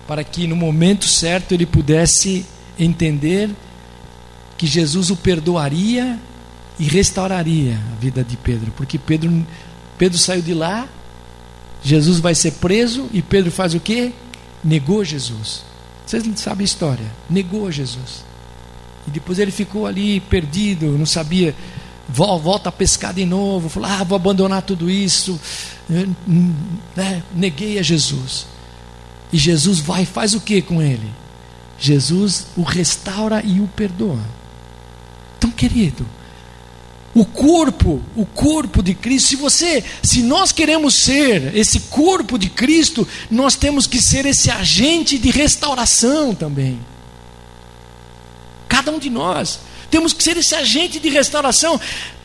para que no momento certo ele pudesse entender que Jesus o perdoaria e restauraria a vida de Pedro, porque Pedro, Pedro saiu de lá, Jesus vai ser preso e Pedro faz o que? Negou Jesus. Vocês sabem a história? Negou Jesus. E depois ele ficou ali perdido, não sabia. Volta a pescar de novo, falou: Ah, vou abandonar tudo isso. Né? Neguei a Jesus. E Jesus vai e faz o que com ele? Jesus o restaura e o perdoa. Então, querido, o corpo, o corpo de Cristo, se você, se nós queremos ser esse corpo de Cristo, nós temos que ser esse agente de restauração também. Cada um de nós temos que ser esse agente de restauração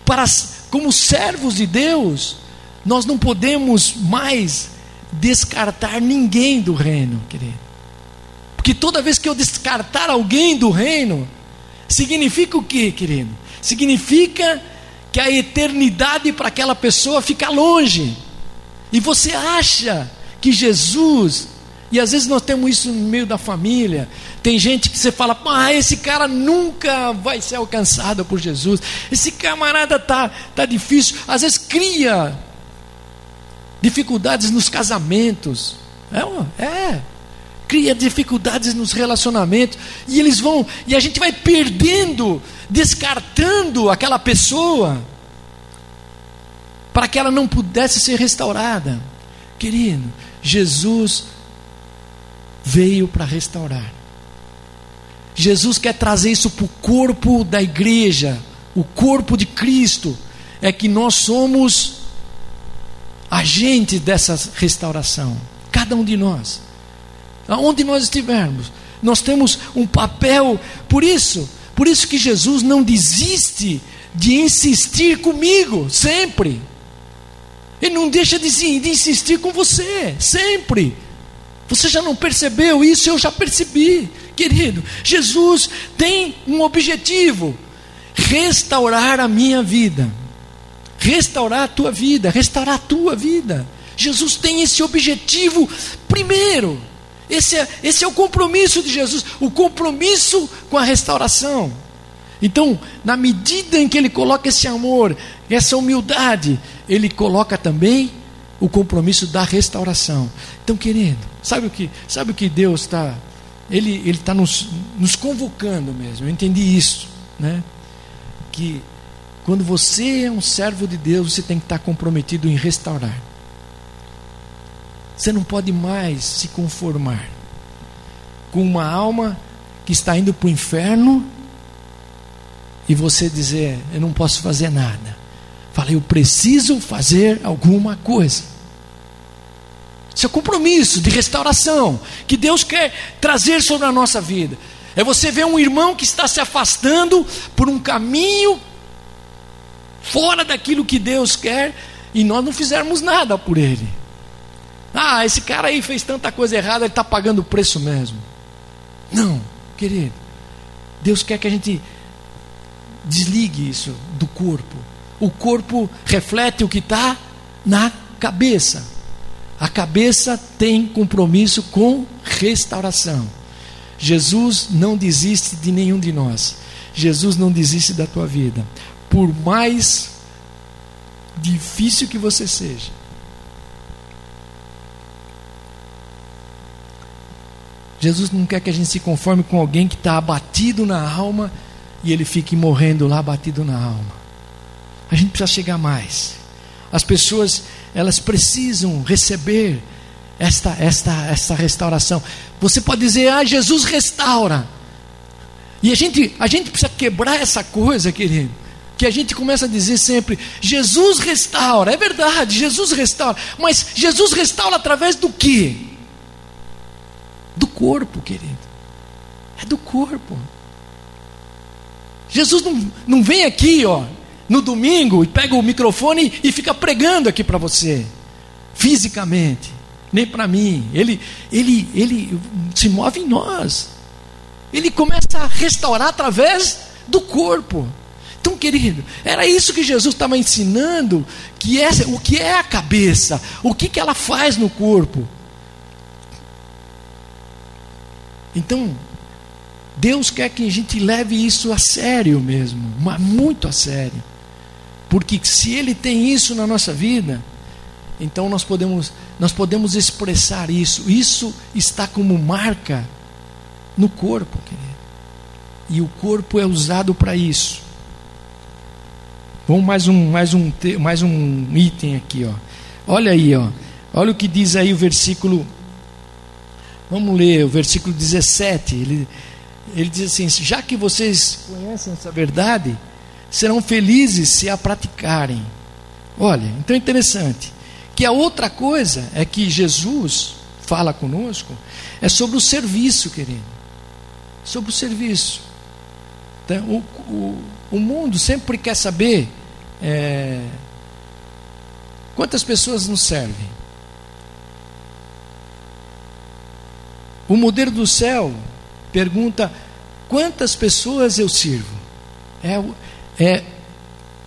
para como servos de Deus, nós não podemos mais descartar ninguém do reino, querido. Porque toda vez que eu descartar alguém do reino, significa o que, querido? Significa que a eternidade para aquela pessoa fica longe. E você acha que Jesus, e às vezes nós temos isso no meio da família, tem gente que você fala, ah, esse cara nunca vai ser alcançado por Jesus, esse camarada tá, tá difícil, às vezes cria dificuldades nos casamentos, é, é, cria dificuldades nos relacionamentos, e eles vão, e a gente vai perdendo descartando aquela pessoa para que ela não pudesse ser restaurada. Querido, Jesus veio para restaurar. Jesus quer trazer isso para o corpo da igreja, o corpo de Cristo. É que nós somos agentes dessa restauração, cada um de nós, aonde nós estivermos, nós temos um papel, por isso, por isso que Jesus não desiste de insistir comigo, sempre. Ele não deixa de, de insistir com você, sempre. Você já não percebeu isso? Eu já percebi, querido. Jesus tem um objetivo: restaurar a minha vida, restaurar a tua vida, restaurar a tua vida. Jesus tem esse objetivo primeiro. Esse é, esse é o compromisso de Jesus, o compromisso com a restauração. Então, na medida em que ele coloca esse amor, essa humildade, ele coloca também o compromisso da restauração. Então, querido, sabe o que, sabe o que Deus está? Ele está nos, nos convocando mesmo. Eu entendi isso, né? Que quando você é um servo de Deus, você tem que estar comprometido em restaurar. Você não pode mais se conformar com uma alma que está indo para o inferno e você dizer: Eu não posso fazer nada. Fala, eu preciso fazer alguma coisa. É compromisso de restauração que Deus quer trazer sobre a nossa vida. É você ver um irmão que está se afastando por um caminho fora daquilo que Deus quer e nós não fizermos nada por ele. Ah, esse cara aí fez tanta coisa errada, ele está pagando o preço mesmo. Não, querido. Deus quer que a gente desligue isso do corpo. O corpo reflete o que está na cabeça. A cabeça tem compromisso com restauração. Jesus não desiste de nenhum de nós. Jesus não desiste da tua vida. Por mais difícil que você seja. Jesus não quer que a gente se conforme com alguém que está abatido na alma e ele fique morrendo lá abatido na alma. A gente precisa chegar mais. As pessoas, elas precisam receber esta, esta, esta restauração. Você pode dizer, ah, Jesus restaura. E a gente, a gente precisa quebrar essa coisa, querido. Que a gente começa a dizer sempre, Jesus restaura. É verdade, Jesus restaura. Mas Jesus restaura através do que? Corpo, querido. É do corpo. Jesus não, não vem aqui, ó, no domingo e pega o microfone e fica pregando aqui para você, fisicamente, nem para mim. Ele, ele, ele se move em nós. Ele começa a restaurar através do corpo. Então, querido, era isso que Jesus estava ensinando, que é, o que é a cabeça, o que, que ela faz no corpo. Então, Deus quer que a gente leve isso a sério mesmo, muito a sério. Porque se Ele tem isso na nossa vida, então nós podemos, nós podemos expressar isso. Isso está como marca no corpo, querido. E o corpo é usado para isso. Vamos mais um, mais um, mais um item aqui, ó. Olha aí, ó. Olha o que diz aí o versículo. Vamos ler o versículo 17. Ele, ele diz assim: já que vocês conhecem essa verdade, serão felizes se a praticarem. Olha, então é interessante. Que a outra coisa é que Jesus fala conosco é sobre o serviço, querido. Sobre o serviço. Então, o, o, o mundo sempre quer saber é, quantas pessoas nos servem. O modelo do céu pergunta: quantas pessoas eu sirvo? É, é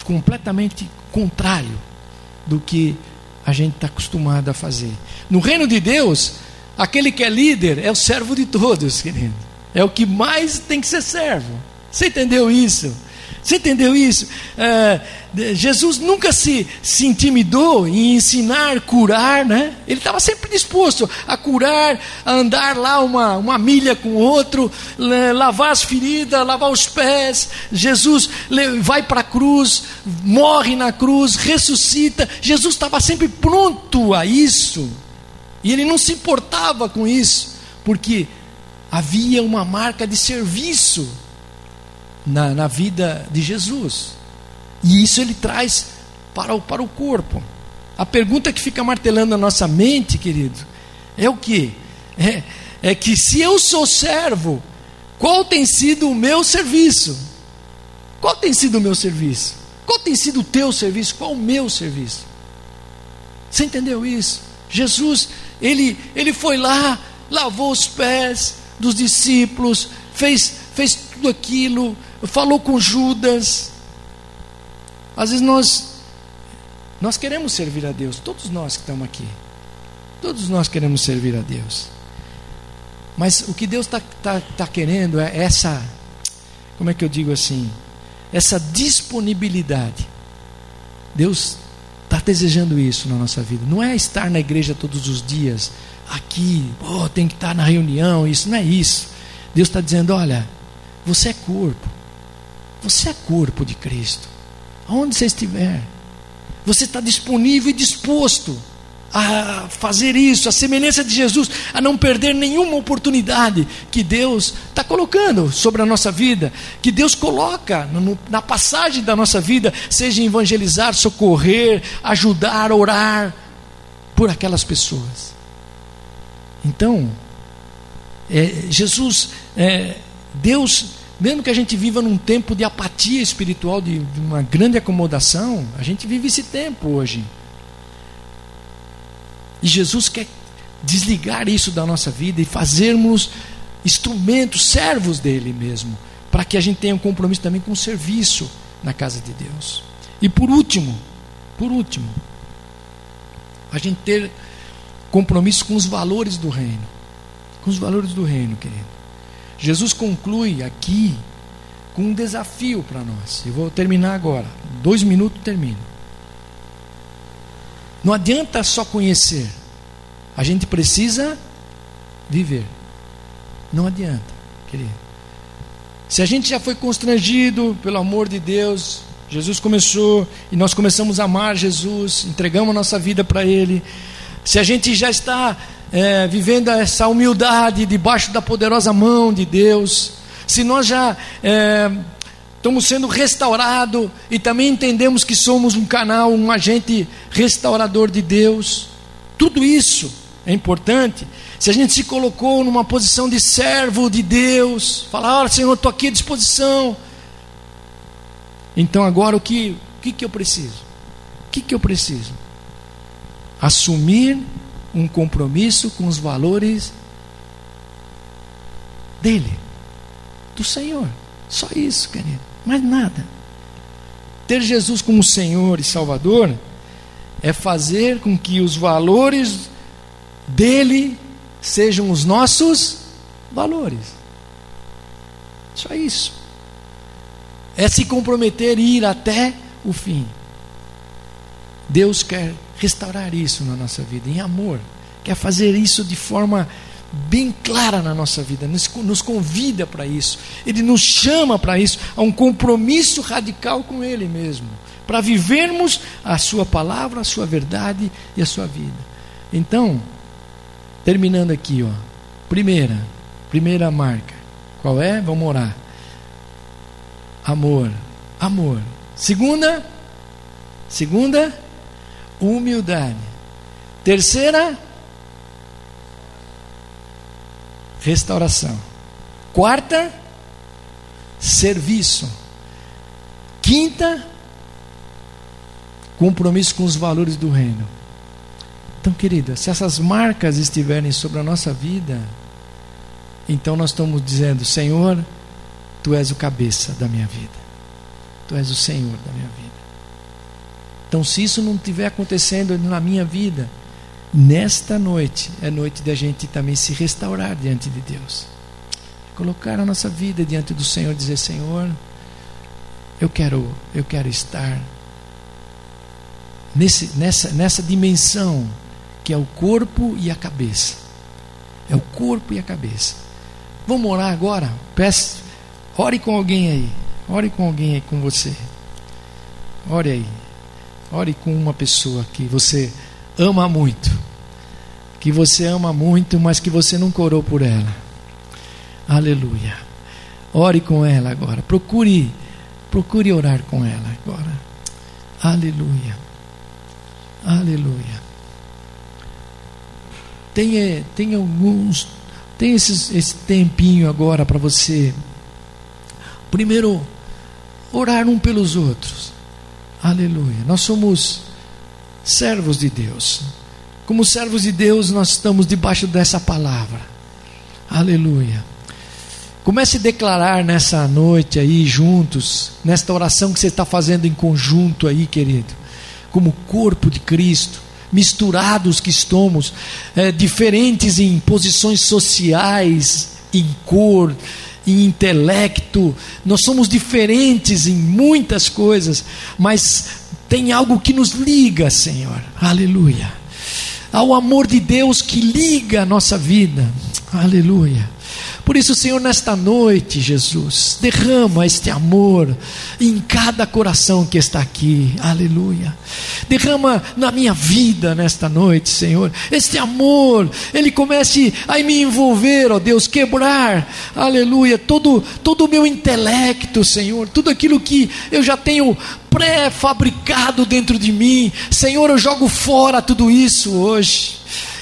completamente contrário do que a gente está acostumado a fazer. No reino de Deus, aquele que é líder é o servo de todos, querido. É o que mais tem que ser servo. Você entendeu isso? Você entendeu isso? É, Jesus nunca se, se intimidou em ensinar, curar, né? Ele estava sempre disposto a curar, a andar lá uma, uma milha com outro, lavar as feridas, lavar os pés. Jesus vai para a cruz, morre na cruz, ressuscita. Jesus estava sempre pronto a isso. E ele não se importava com isso, porque havia uma marca de serviço na, na vida de Jesus. E isso ele traz para o, para o corpo. A pergunta que fica martelando a nossa mente, querido, é o que? É, é que se eu sou servo, qual tem sido o meu serviço? Qual tem sido o meu serviço? Qual tem sido o teu serviço? Qual o meu serviço? Você entendeu isso? Jesus, ele, ele foi lá, lavou os pés dos discípulos, fez, fez tudo aquilo, falou com Judas. Às vezes nós nós queremos servir a Deus, todos nós que estamos aqui. Todos nós queremos servir a Deus. Mas o que Deus está tá, tá querendo é essa, como é que eu digo assim? Essa disponibilidade. Deus está desejando isso na nossa vida. Não é estar na igreja todos os dias, aqui, oh, tem que estar na reunião, isso não é isso. Deus está dizendo: olha, você é corpo. Você é corpo de Cristo. Aonde você estiver, você está disponível e disposto a fazer isso, a semelhança de Jesus, a não perder nenhuma oportunidade que Deus está colocando sobre a nossa vida, que Deus coloca no, na passagem da nossa vida, seja evangelizar, socorrer, ajudar, orar por aquelas pessoas. Então, é, Jesus é, Deus, mesmo que a gente viva num tempo de apatia espiritual, de, de uma grande acomodação, a gente vive esse tempo hoje. E Jesus quer desligar isso da nossa vida e fazermos instrumentos, servos dele mesmo, para que a gente tenha um compromisso também com o serviço na casa de Deus. E por último, por último, a gente ter compromisso com os valores do reino. Com os valores do reino, querido. Jesus conclui aqui com um desafio para nós. Eu vou terminar agora. Dois minutos termino. Não adianta só conhecer. A gente precisa viver. Não adianta, querido. Se a gente já foi constrangido pelo amor de Deus, Jesus começou e nós começamos a amar Jesus, entregamos a nossa vida para Ele. Se a gente já está é, vivendo essa humildade debaixo da poderosa mão de Deus, se nós já é, estamos sendo restaurados e também entendemos que somos um canal, um agente restaurador de Deus, tudo isso é importante. Se a gente se colocou numa posição de servo de Deus, falar, Senhor, estou aqui à disposição. Então agora o que, o que, que eu preciso? O que, que eu preciso? Assumir um compromisso com os valores dele, do Senhor. Só isso, querido. Mais nada. Ter Jesus como Senhor e Salvador é fazer com que os valores dele sejam os nossos valores. Só isso. É se comprometer e ir até o fim. Deus quer restaurar isso na nossa vida, em amor. Quer fazer isso de forma bem clara na nossa vida, nos, nos convida para isso, Ele nos chama para isso, a um compromisso radical com Ele mesmo, para vivermos a Sua palavra, a Sua verdade e a Sua vida. Então, Terminando aqui, ó. Primeira, primeira marca. Qual é? Vamos orar. Amor, amor. Segunda, segunda, humildade. Terceira, restauração. Quarta, serviço. Quinta, compromisso com os valores do reino. Então, querida, se essas marcas estiverem sobre a nossa vida, então nós estamos dizendo: Senhor, Tu és o cabeça da minha vida, Tu és o Senhor da minha vida. Então, se isso não estiver acontecendo na minha vida, nesta noite é noite de a gente também se restaurar diante de Deus, colocar a nossa vida diante do Senhor, dizer: Senhor, eu quero, eu quero estar nesse, nessa, nessa dimensão que é o corpo e a cabeça. É o corpo e a cabeça. Vamos orar agora? Peça, ore com alguém aí. Ore com alguém aí com você. Ore aí. Ore com uma pessoa que você ama muito. Que você ama muito, mas que você nunca orou por ela. Aleluia. Ore com ela agora. Procure, procure orar com ela agora. Aleluia. Aleluia. Tenha, tenha alguns, tenha esses, esse tempinho agora para você. Primeiro, orar um pelos outros. Aleluia. Nós somos servos de Deus. Como servos de Deus, nós estamos debaixo dessa palavra. Aleluia. Comece a declarar nessa noite aí, juntos, nesta oração que você está fazendo em conjunto aí, querido, como corpo de Cristo misturados que estamos, é, diferentes em posições sociais, em cor, em intelecto, nós somos diferentes em muitas coisas, mas tem algo que nos liga, Senhor, aleluia. Há o amor de Deus que liga a nossa vida, aleluia. Por isso, Senhor, nesta noite, Jesus, derrama este amor em cada coração que está aqui, aleluia. Derrama na minha vida nesta noite, Senhor, este amor, ele comece a me envolver, ó Deus, quebrar, aleluia, todo, todo o meu intelecto, Senhor, tudo aquilo que eu já tenho pré-fabricado dentro de mim, Senhor, eu jogo fora tudo isso hoje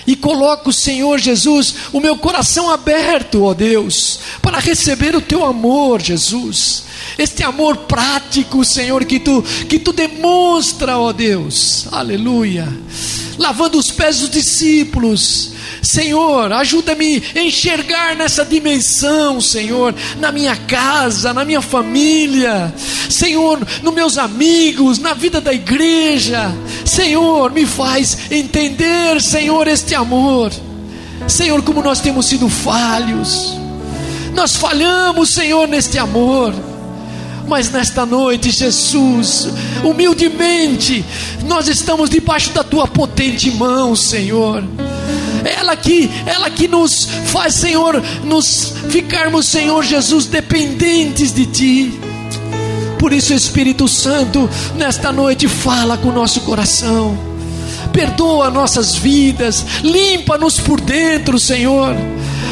e coloco, Senhor Jesus, o meu coração aberto, ó Deus, para receber o teu amor, Jesus. Este amor prático, Senhor, que tu que tu demonstra, ó Deus. Aleluia. Lavando os pés dos discípulos, Senhor, ajuda-me a enxergar nessa dimensão, Senhor, na minha casa, na minha família, Senhor, nos meus amigos, na vida da igreja. Senhor, me faz entender, Senhor, este amor. Senhor, como nós temos sido falhos. Nós falhamos, Senhor, neste amor. Mas nesta noite, Jesus, humildemente, nós estamos debaixo da tua potente mão, Senhor ela que, ela que nos faz, Senhor, nos ficarmos, Senhor Jesus, dependentes de Ti. Por isso, Espírito Santo, nesta noite, fala com o nosso coração, perdoa nossas vidas, limpa-nos por dentro, Senhor.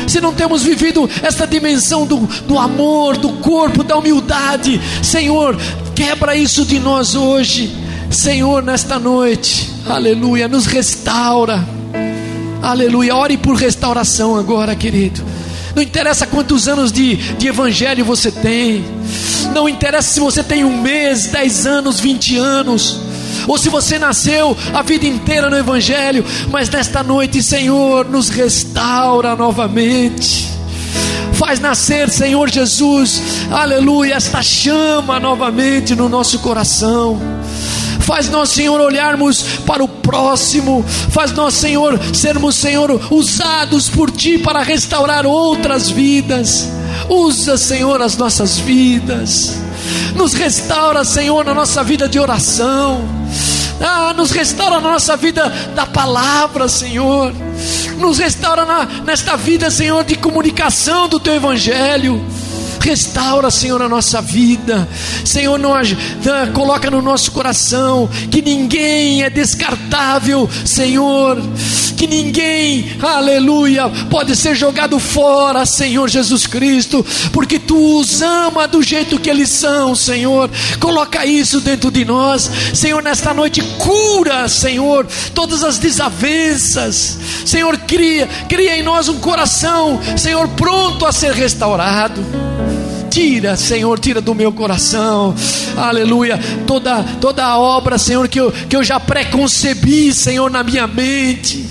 Se não temos vivido esta dimensão do, do amor, do corpo, da humildade, Senhor, quebra isso de nós hoje, Senhor, nesta noite, aleluia, nos restaura Aleluia. Ore por restauração agora, querido. Não interessa quantos anos de, de evangelho você tem. Não interessa se você tem um mês, dez anos, vinte anos. Ou se você nasceu a vida inteira no Evangelho, mas nesta noite, Senhor, nos restaura novamente. Faz nascer, Senhor Jesus, aleluia, esta chama novamente no nosso coração. Faz nós, Senhor, olharmos para o próximo. Faz nós, Senhor, sermos, Senhor, usados por Ti para restaurar outras vidas. Usa, Senhor, as nossas vidas. Nos restaura, Senhor, na nossa vida de oração. Ah, nos restaura na nossa vida da palavra, Senhor. Nos restaura na, nesta vida, Senhor, de comunicação do Teu Evangelho. Restaura, Senhor, a nossa vida. Senhor, nós, ah, coloca no nosso coração que ninguém é descartável, Senhor. Que ninguém, aleluia, pode ser jogado fora, Senhor Jesus Cristo, porque tu os ama do jeito que eles são, Senhor. Coloca isso dentro de nós, Senhor, nesta noite, cura, Senhor, todas as desavenças. Senhor, cria, cria em nós um coração, Senhor, pronto a ser restaurado. Tira, Senhor, tira do meu coração, aleluia, toda, toda a obra, Senhor, que eu, que eu já preconcebi, Senhor, na minha mente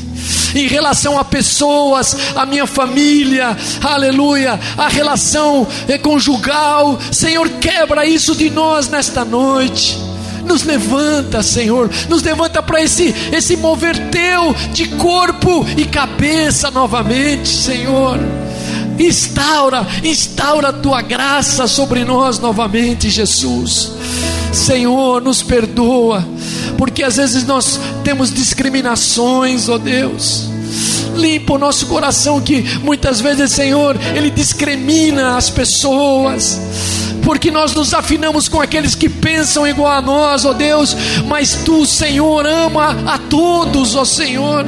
em relação a pessoas, a minha família, aleluia, a relação conjugal. Senhor, quebra isso de nós nesta noite. Nos levanta, Senhor, nos levanta para esse, esse mover teu de corpo e cabeça novamente, Senhor. Instaura, instaura a tua graça sobre nós novamente, Jesus. Senhor, nos perdoa, porque às vezes nós temos discriminações, ó Deus. Limpa o nosso coração, que muitas vezes, Senhor, ele discrimina as pessoas porque nós nos afinamos com aqueles que pensam igual a nós, ó Deus, mas tu, Senhor, ama a todos, ó Senhor.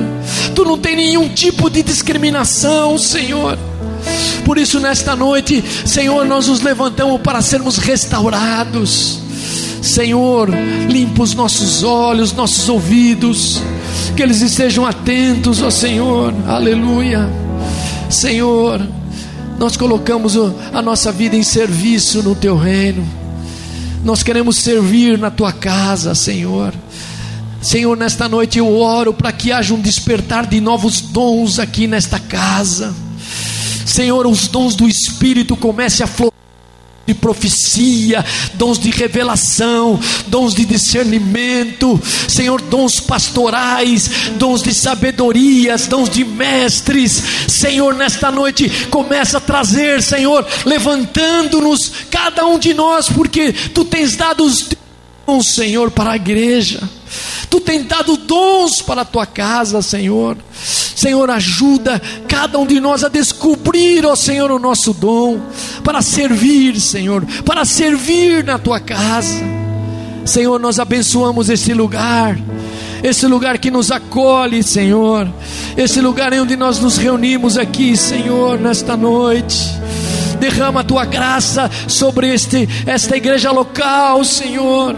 Tu não tem nenhum tipo de discriminação, Senhor. Por isso, nesta noite, Senhor, nós nos levantamos para sermos restaurados. Senhor, limpa os nossos olhos, nossos ouvidos, que eles estejam atentos, ó Senhor, aleluia. Senhor, nós colocamos a nossa vida em serviço no Teu reino, nós queremos servir na Tua casa, Senhor. Senhor, nesta noite eu oro para que haja um despertar de novos dons aqui nesta casa Senhor, os dons do Espírito comecem a florar de profecia, dons de revelação, dons de discernimento, Senhor, dons pastorais, dons de sabedorias, dons de mestres, Senhor, nesta noite começa a trazer, Senhor, levantando-nos cada um de nós, porque tu tens dado os dons, Senhor, para a igreja. Tu tens dado dons para a tua casa, Senhor. Senhor, ajuda cada um de nós a descobrir, ó Senhor, o nosso dom para servir, Senhor, para servir na tua casa. Senhor, nós abençoamos esse lugar, esse lugar que nos acolhe, Senhor, esse lugar onde nós nos reunimos aqui, Senhor, nesta noite. Derrama a tua graça sobre este, esta igreja local, Senhor.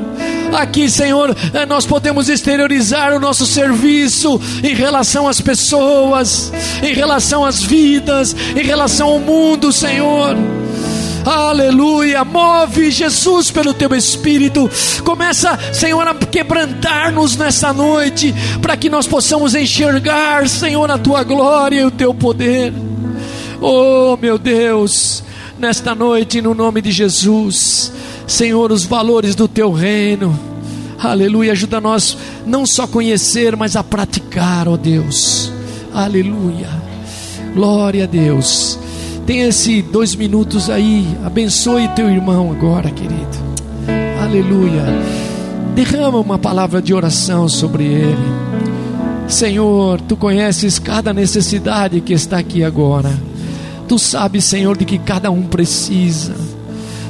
Aqui, Senhor, eh, nós podemos exteriorizar o nosso serviço em relação às pessoas, em relação às vidas, em relação ao mundo, Senhor. Aleluia. Move Jesus pelo teu espírito. Começa, Senhor, a quebrantar-nos nessa noite, para que nós possamos enxergar, Senhor, a tua glória e o teu poder. Oh, meu Deus, nesta noite, no nome de Jesus, Senhor, os valores do teu reino. Aleluia. Ajuda nós não só conhecer, mas a praticar, ó Deus. Aleluia. Glória a Deus. Tem esse dois minutos aí. Abençoe teu irmão agora, querido. Aleluia. Derrama uma palavra de oração sobre ele. Senhor, tu conheces cada necessidade que está aqui agora. Tu sabes, Senhor, de que cada um precisa.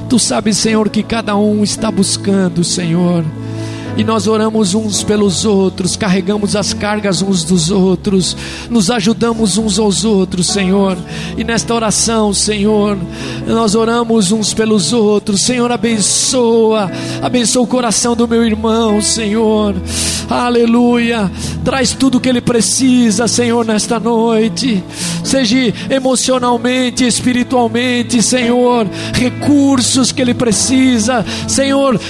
Tu sabes, Senhor, que cada um está buscando, Senhor e nós oramos uns pelos outros, carregamos as cargas uns dos outros, nos ajudamos uns aos outros, Senhor. E nesta oração, Senhor, nós oramos uns pelos outros. Senhor, abençoa, abençoa o coração do meu irmão, Senhor. Aleluia. Traz tudo o que ele precisa, Senhor, nesta noite. Seja emocionalmente, espiritualmente, Senhor, recursos que ele precisa, Senhor,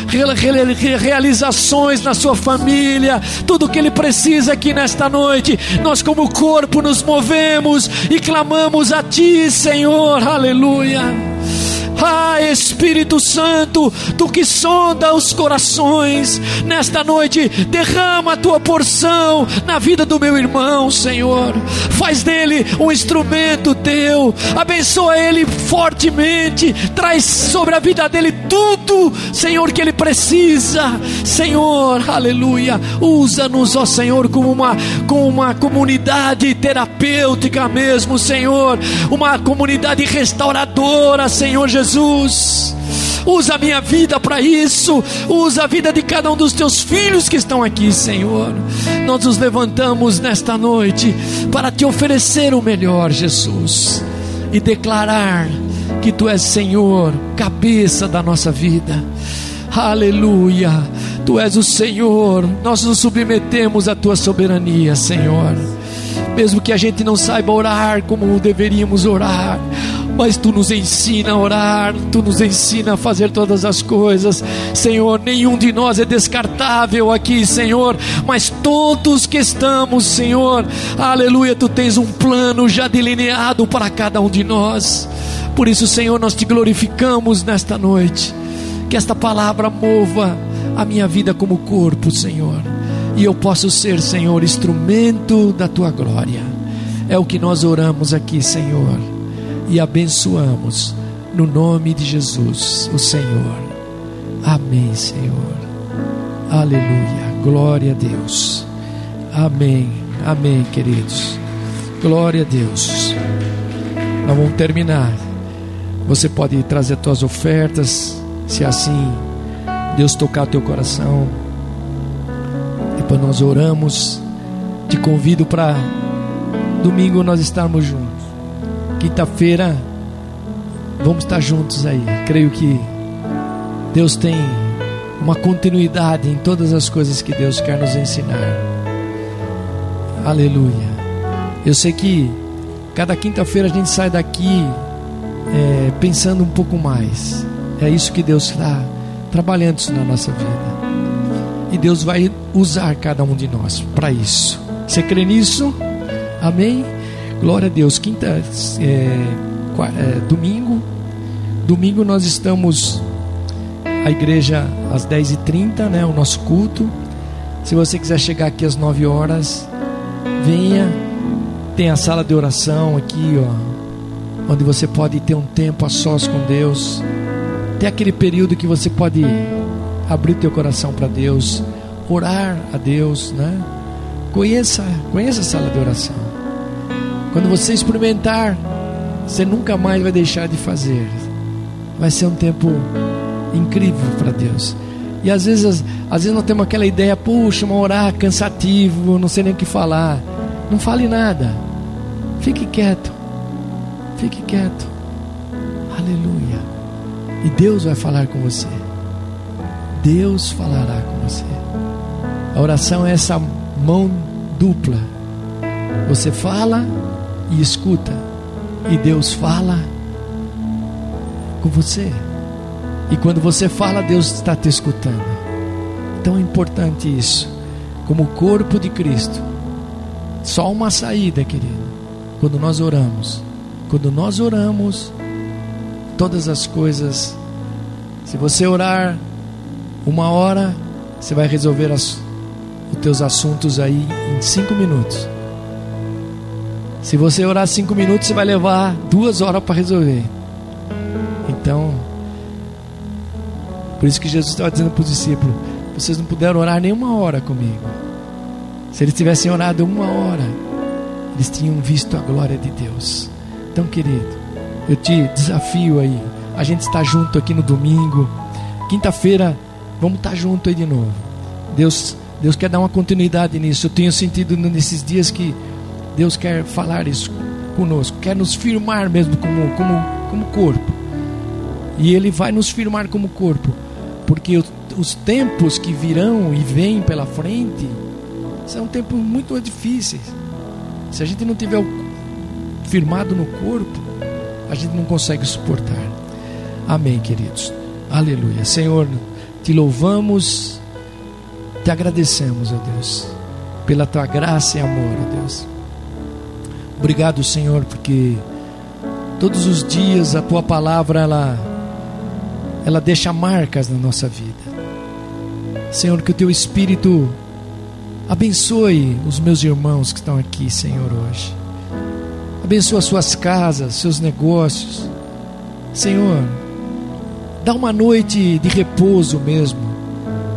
realizações na sua família, tudo que ele precisa aqui nesta noite. Nós, como corpo, nos movemos e clamamos a Ti, Senhor, aleluia. Ah, Espírito Santo, tu que sonda os corações, nesta noite, derrama a tua porção na vida do meu irmão, Senhor. Faz dele um instrumento teu, abençoa ele fortemente, traz sobre a vida dele tudo, Senhor, que ele precisa. Senhor, aleluia. Usa-nos, ó Senhor, como uma, como uma comunidade terapêutica mesmo, Senhor, uma comunidade restauradora, Senhor Jesus Jesus. Usa a minha vida para isso. Usa a vida de cada um dos teus filhos que estão aqui, Senhor. Nós nos levantamos nesta noite para te oferecer o melhor, Jesus, e declarar que tu és Senhor, cabeça da nossa vida. Aleluia. Tu és o Senhor. Nós nos submetemos à tua soberania, Senhor. Mesmo que a gente não saiba orar como deveríamos orar, mas tu nos ensina a orar, tu nos ensina a fazer todas as coisas. Senhor, nenhum de nós é descartável aqui, Senhor, mas todos que estamos, Senhor, aleluia, tu tens um plano já delineado para cada um de nós. Por isso, Senhor, nós te glorificamos nesta noite. Que esta palavra mova a minha vida como corpo, Senhor. E eu posso ser, Senhor, instrumento da tua glória. É o que nós oramos aqui, Senhor e abençoamos no nome de Jesus, o Senhor. Amém, Senhor. Aleluia. Glória a Deus. Amém. Amém, queridos. Glória a Deus. Nós vamos terminar. Você pode trazer suas ofertas, se assim Deus tocar teu coração. Depois nós oramos. Te convido para domingo nós estarmos juntos. Quinta-feira, vamos estar juntos aí. Creio que Deus tem uma continuidade em todas as coisas que Deus quer nos ensinar. Aleluia. Eu sei que cada quinta-feira a gente sai daqui é, pensando um pouco mais. É isso que Deus está trabalhando isso na nossa vida. E Deus vai usar cada um de nós para isso. Você crê nisso? Amém? Glória a Deus. Quinta, é, é, domingo. Domingo nós estamos a igreja às 10h30, né? O nosso culto. Se você quiser chegar aqui às 9 horas, venha. Tem a sala de oração aqui, ó. Onde você pode ter um tempo a sós com Deus. Tem aquele período que você pode abrir teu coração para Deus, orar a Deus, né? Conheça, conheça a sala de oração. Quando você experimentar, você nunca mais vai deixar de fazer. Vai ser um tempo incrível para Deus. E às vezes, às vezes nós temos aquela ideia, puxa, uma orar cansativo, não sei nem o que falar. Não fale nada. Fique quieto. Fique quieto. Aleluia. E Deus vai falar com você. Deus falará com você. A oração é essa mão dupla. Você fala e escuta, e Deus fala com você. E quando você fala, Deus está te escutando. Tão importante isso. Como corpo de Cristo. Só uma saída, querido. Quando nós oramos. Quando nós oramos, todas as coisas. Se você orar uma hora, você vai resolver as, os teus assuntos aí em cinco minutos. Se você orar cinco minutos, você vai levar duas horas para resolver. Então, por isso que Jesus estava dizendo para os discípulos: vocês não puderam orar nem uma hora comigo. Se eles tivessem orado uma hora, eles tinham visto a glória de Deus. Então, querido, eu te desafio aí. A gente está junto aqui no domingo. Quinta-feira, vamos estar tá junto aí de novo. Deus, Deus quer dar uma continuidade nisso. Eu tenho sentido nesses dias que Deus quer falar isso conosco, quer nos firmar mesmo como, como, como corpo. E Ele vai nos firmar como corpo, porque os, os tempos que virão e vêm pela frente são tempos muito difíceis. Se a gente não tiver firmado no corpo, a gente não consegue suportar. Amém, queridos. Aleluia. Senhor, te louvamos, te agradecemos, ó Deus, pela tua graça e amor, ó Deus. Obrigado, Senhor, porque todos os dias a tua palavra ela ela deixa marcas na nossa vida. Senhor, que o teu espírito abençoe os meus irmãos que estão aqui, Senhor, hoje. Abençoa suas casas, seus negócios. Senhor, dá uma noite de repouso mesmo.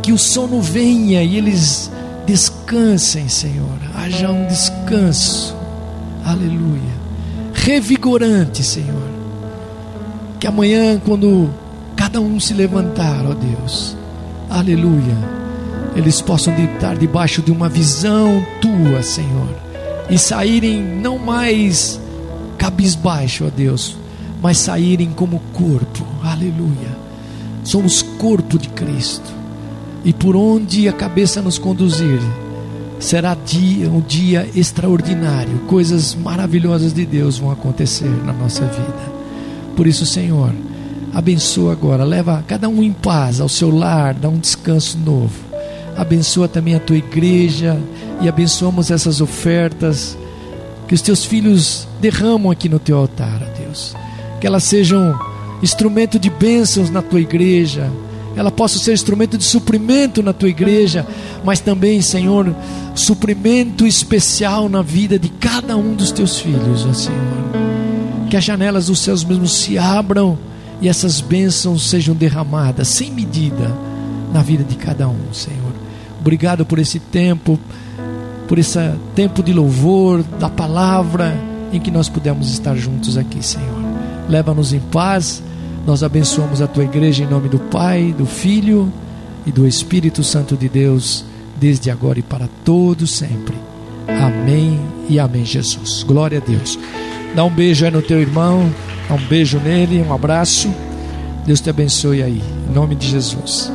Que o sono venha e eles descansem, Senhor. Haja um descanso aleluia, revigorante, Senhor. Que amanhã, quando cada um se levantar, ó Deus, aleluia, eles possam estar debaixo de uma visão tua, Senhor, e saírem não mais cabisbaixo, ó Deus, mas saírem como corpo, aleluia. Somos corpo de Cristo, e por onde a cabeça nos conduzir, será dia, um dia extraordinário. Coisas maravilhosas de Deus vão acontecer na nossa vida. Por isso, Senhor, abençoa agora, leva cada um em paz ao seu lar, dá um descanso novo. Abençoa também a tua igreja e abençoamos essas ofertas que os teus filhos derramam aqui no teu altar, ó Deus. Que elas sejam instrumento de bênçãos na tua igreja ela possa ser instrumento de suprimento na tua igreja, mas também, Senhor, suprimento especial na vida de cada um dos teus filhos, ó Senhor. Que as janelas dos céus mesmo se abram e essas bênçãos sejam derramadas sem medida na vida de cada um, Senhor. Obrigado por esse tempo, por esse tempo de louvor, da palavra em que nós pudemos estar juntos aqui, Senhor. Leva-nos em paz nós abençoamos a tua igreja em nome do Pai, do Filho e do Espírito Santo de Deus, desde agora e para todos sempre. Amém e amém, Jesus. Glória a Deus. Dá um beijo aí no teu irmão, dá um beijo nele, um abraço. Deus te abençoe aí, em nome de Jesus.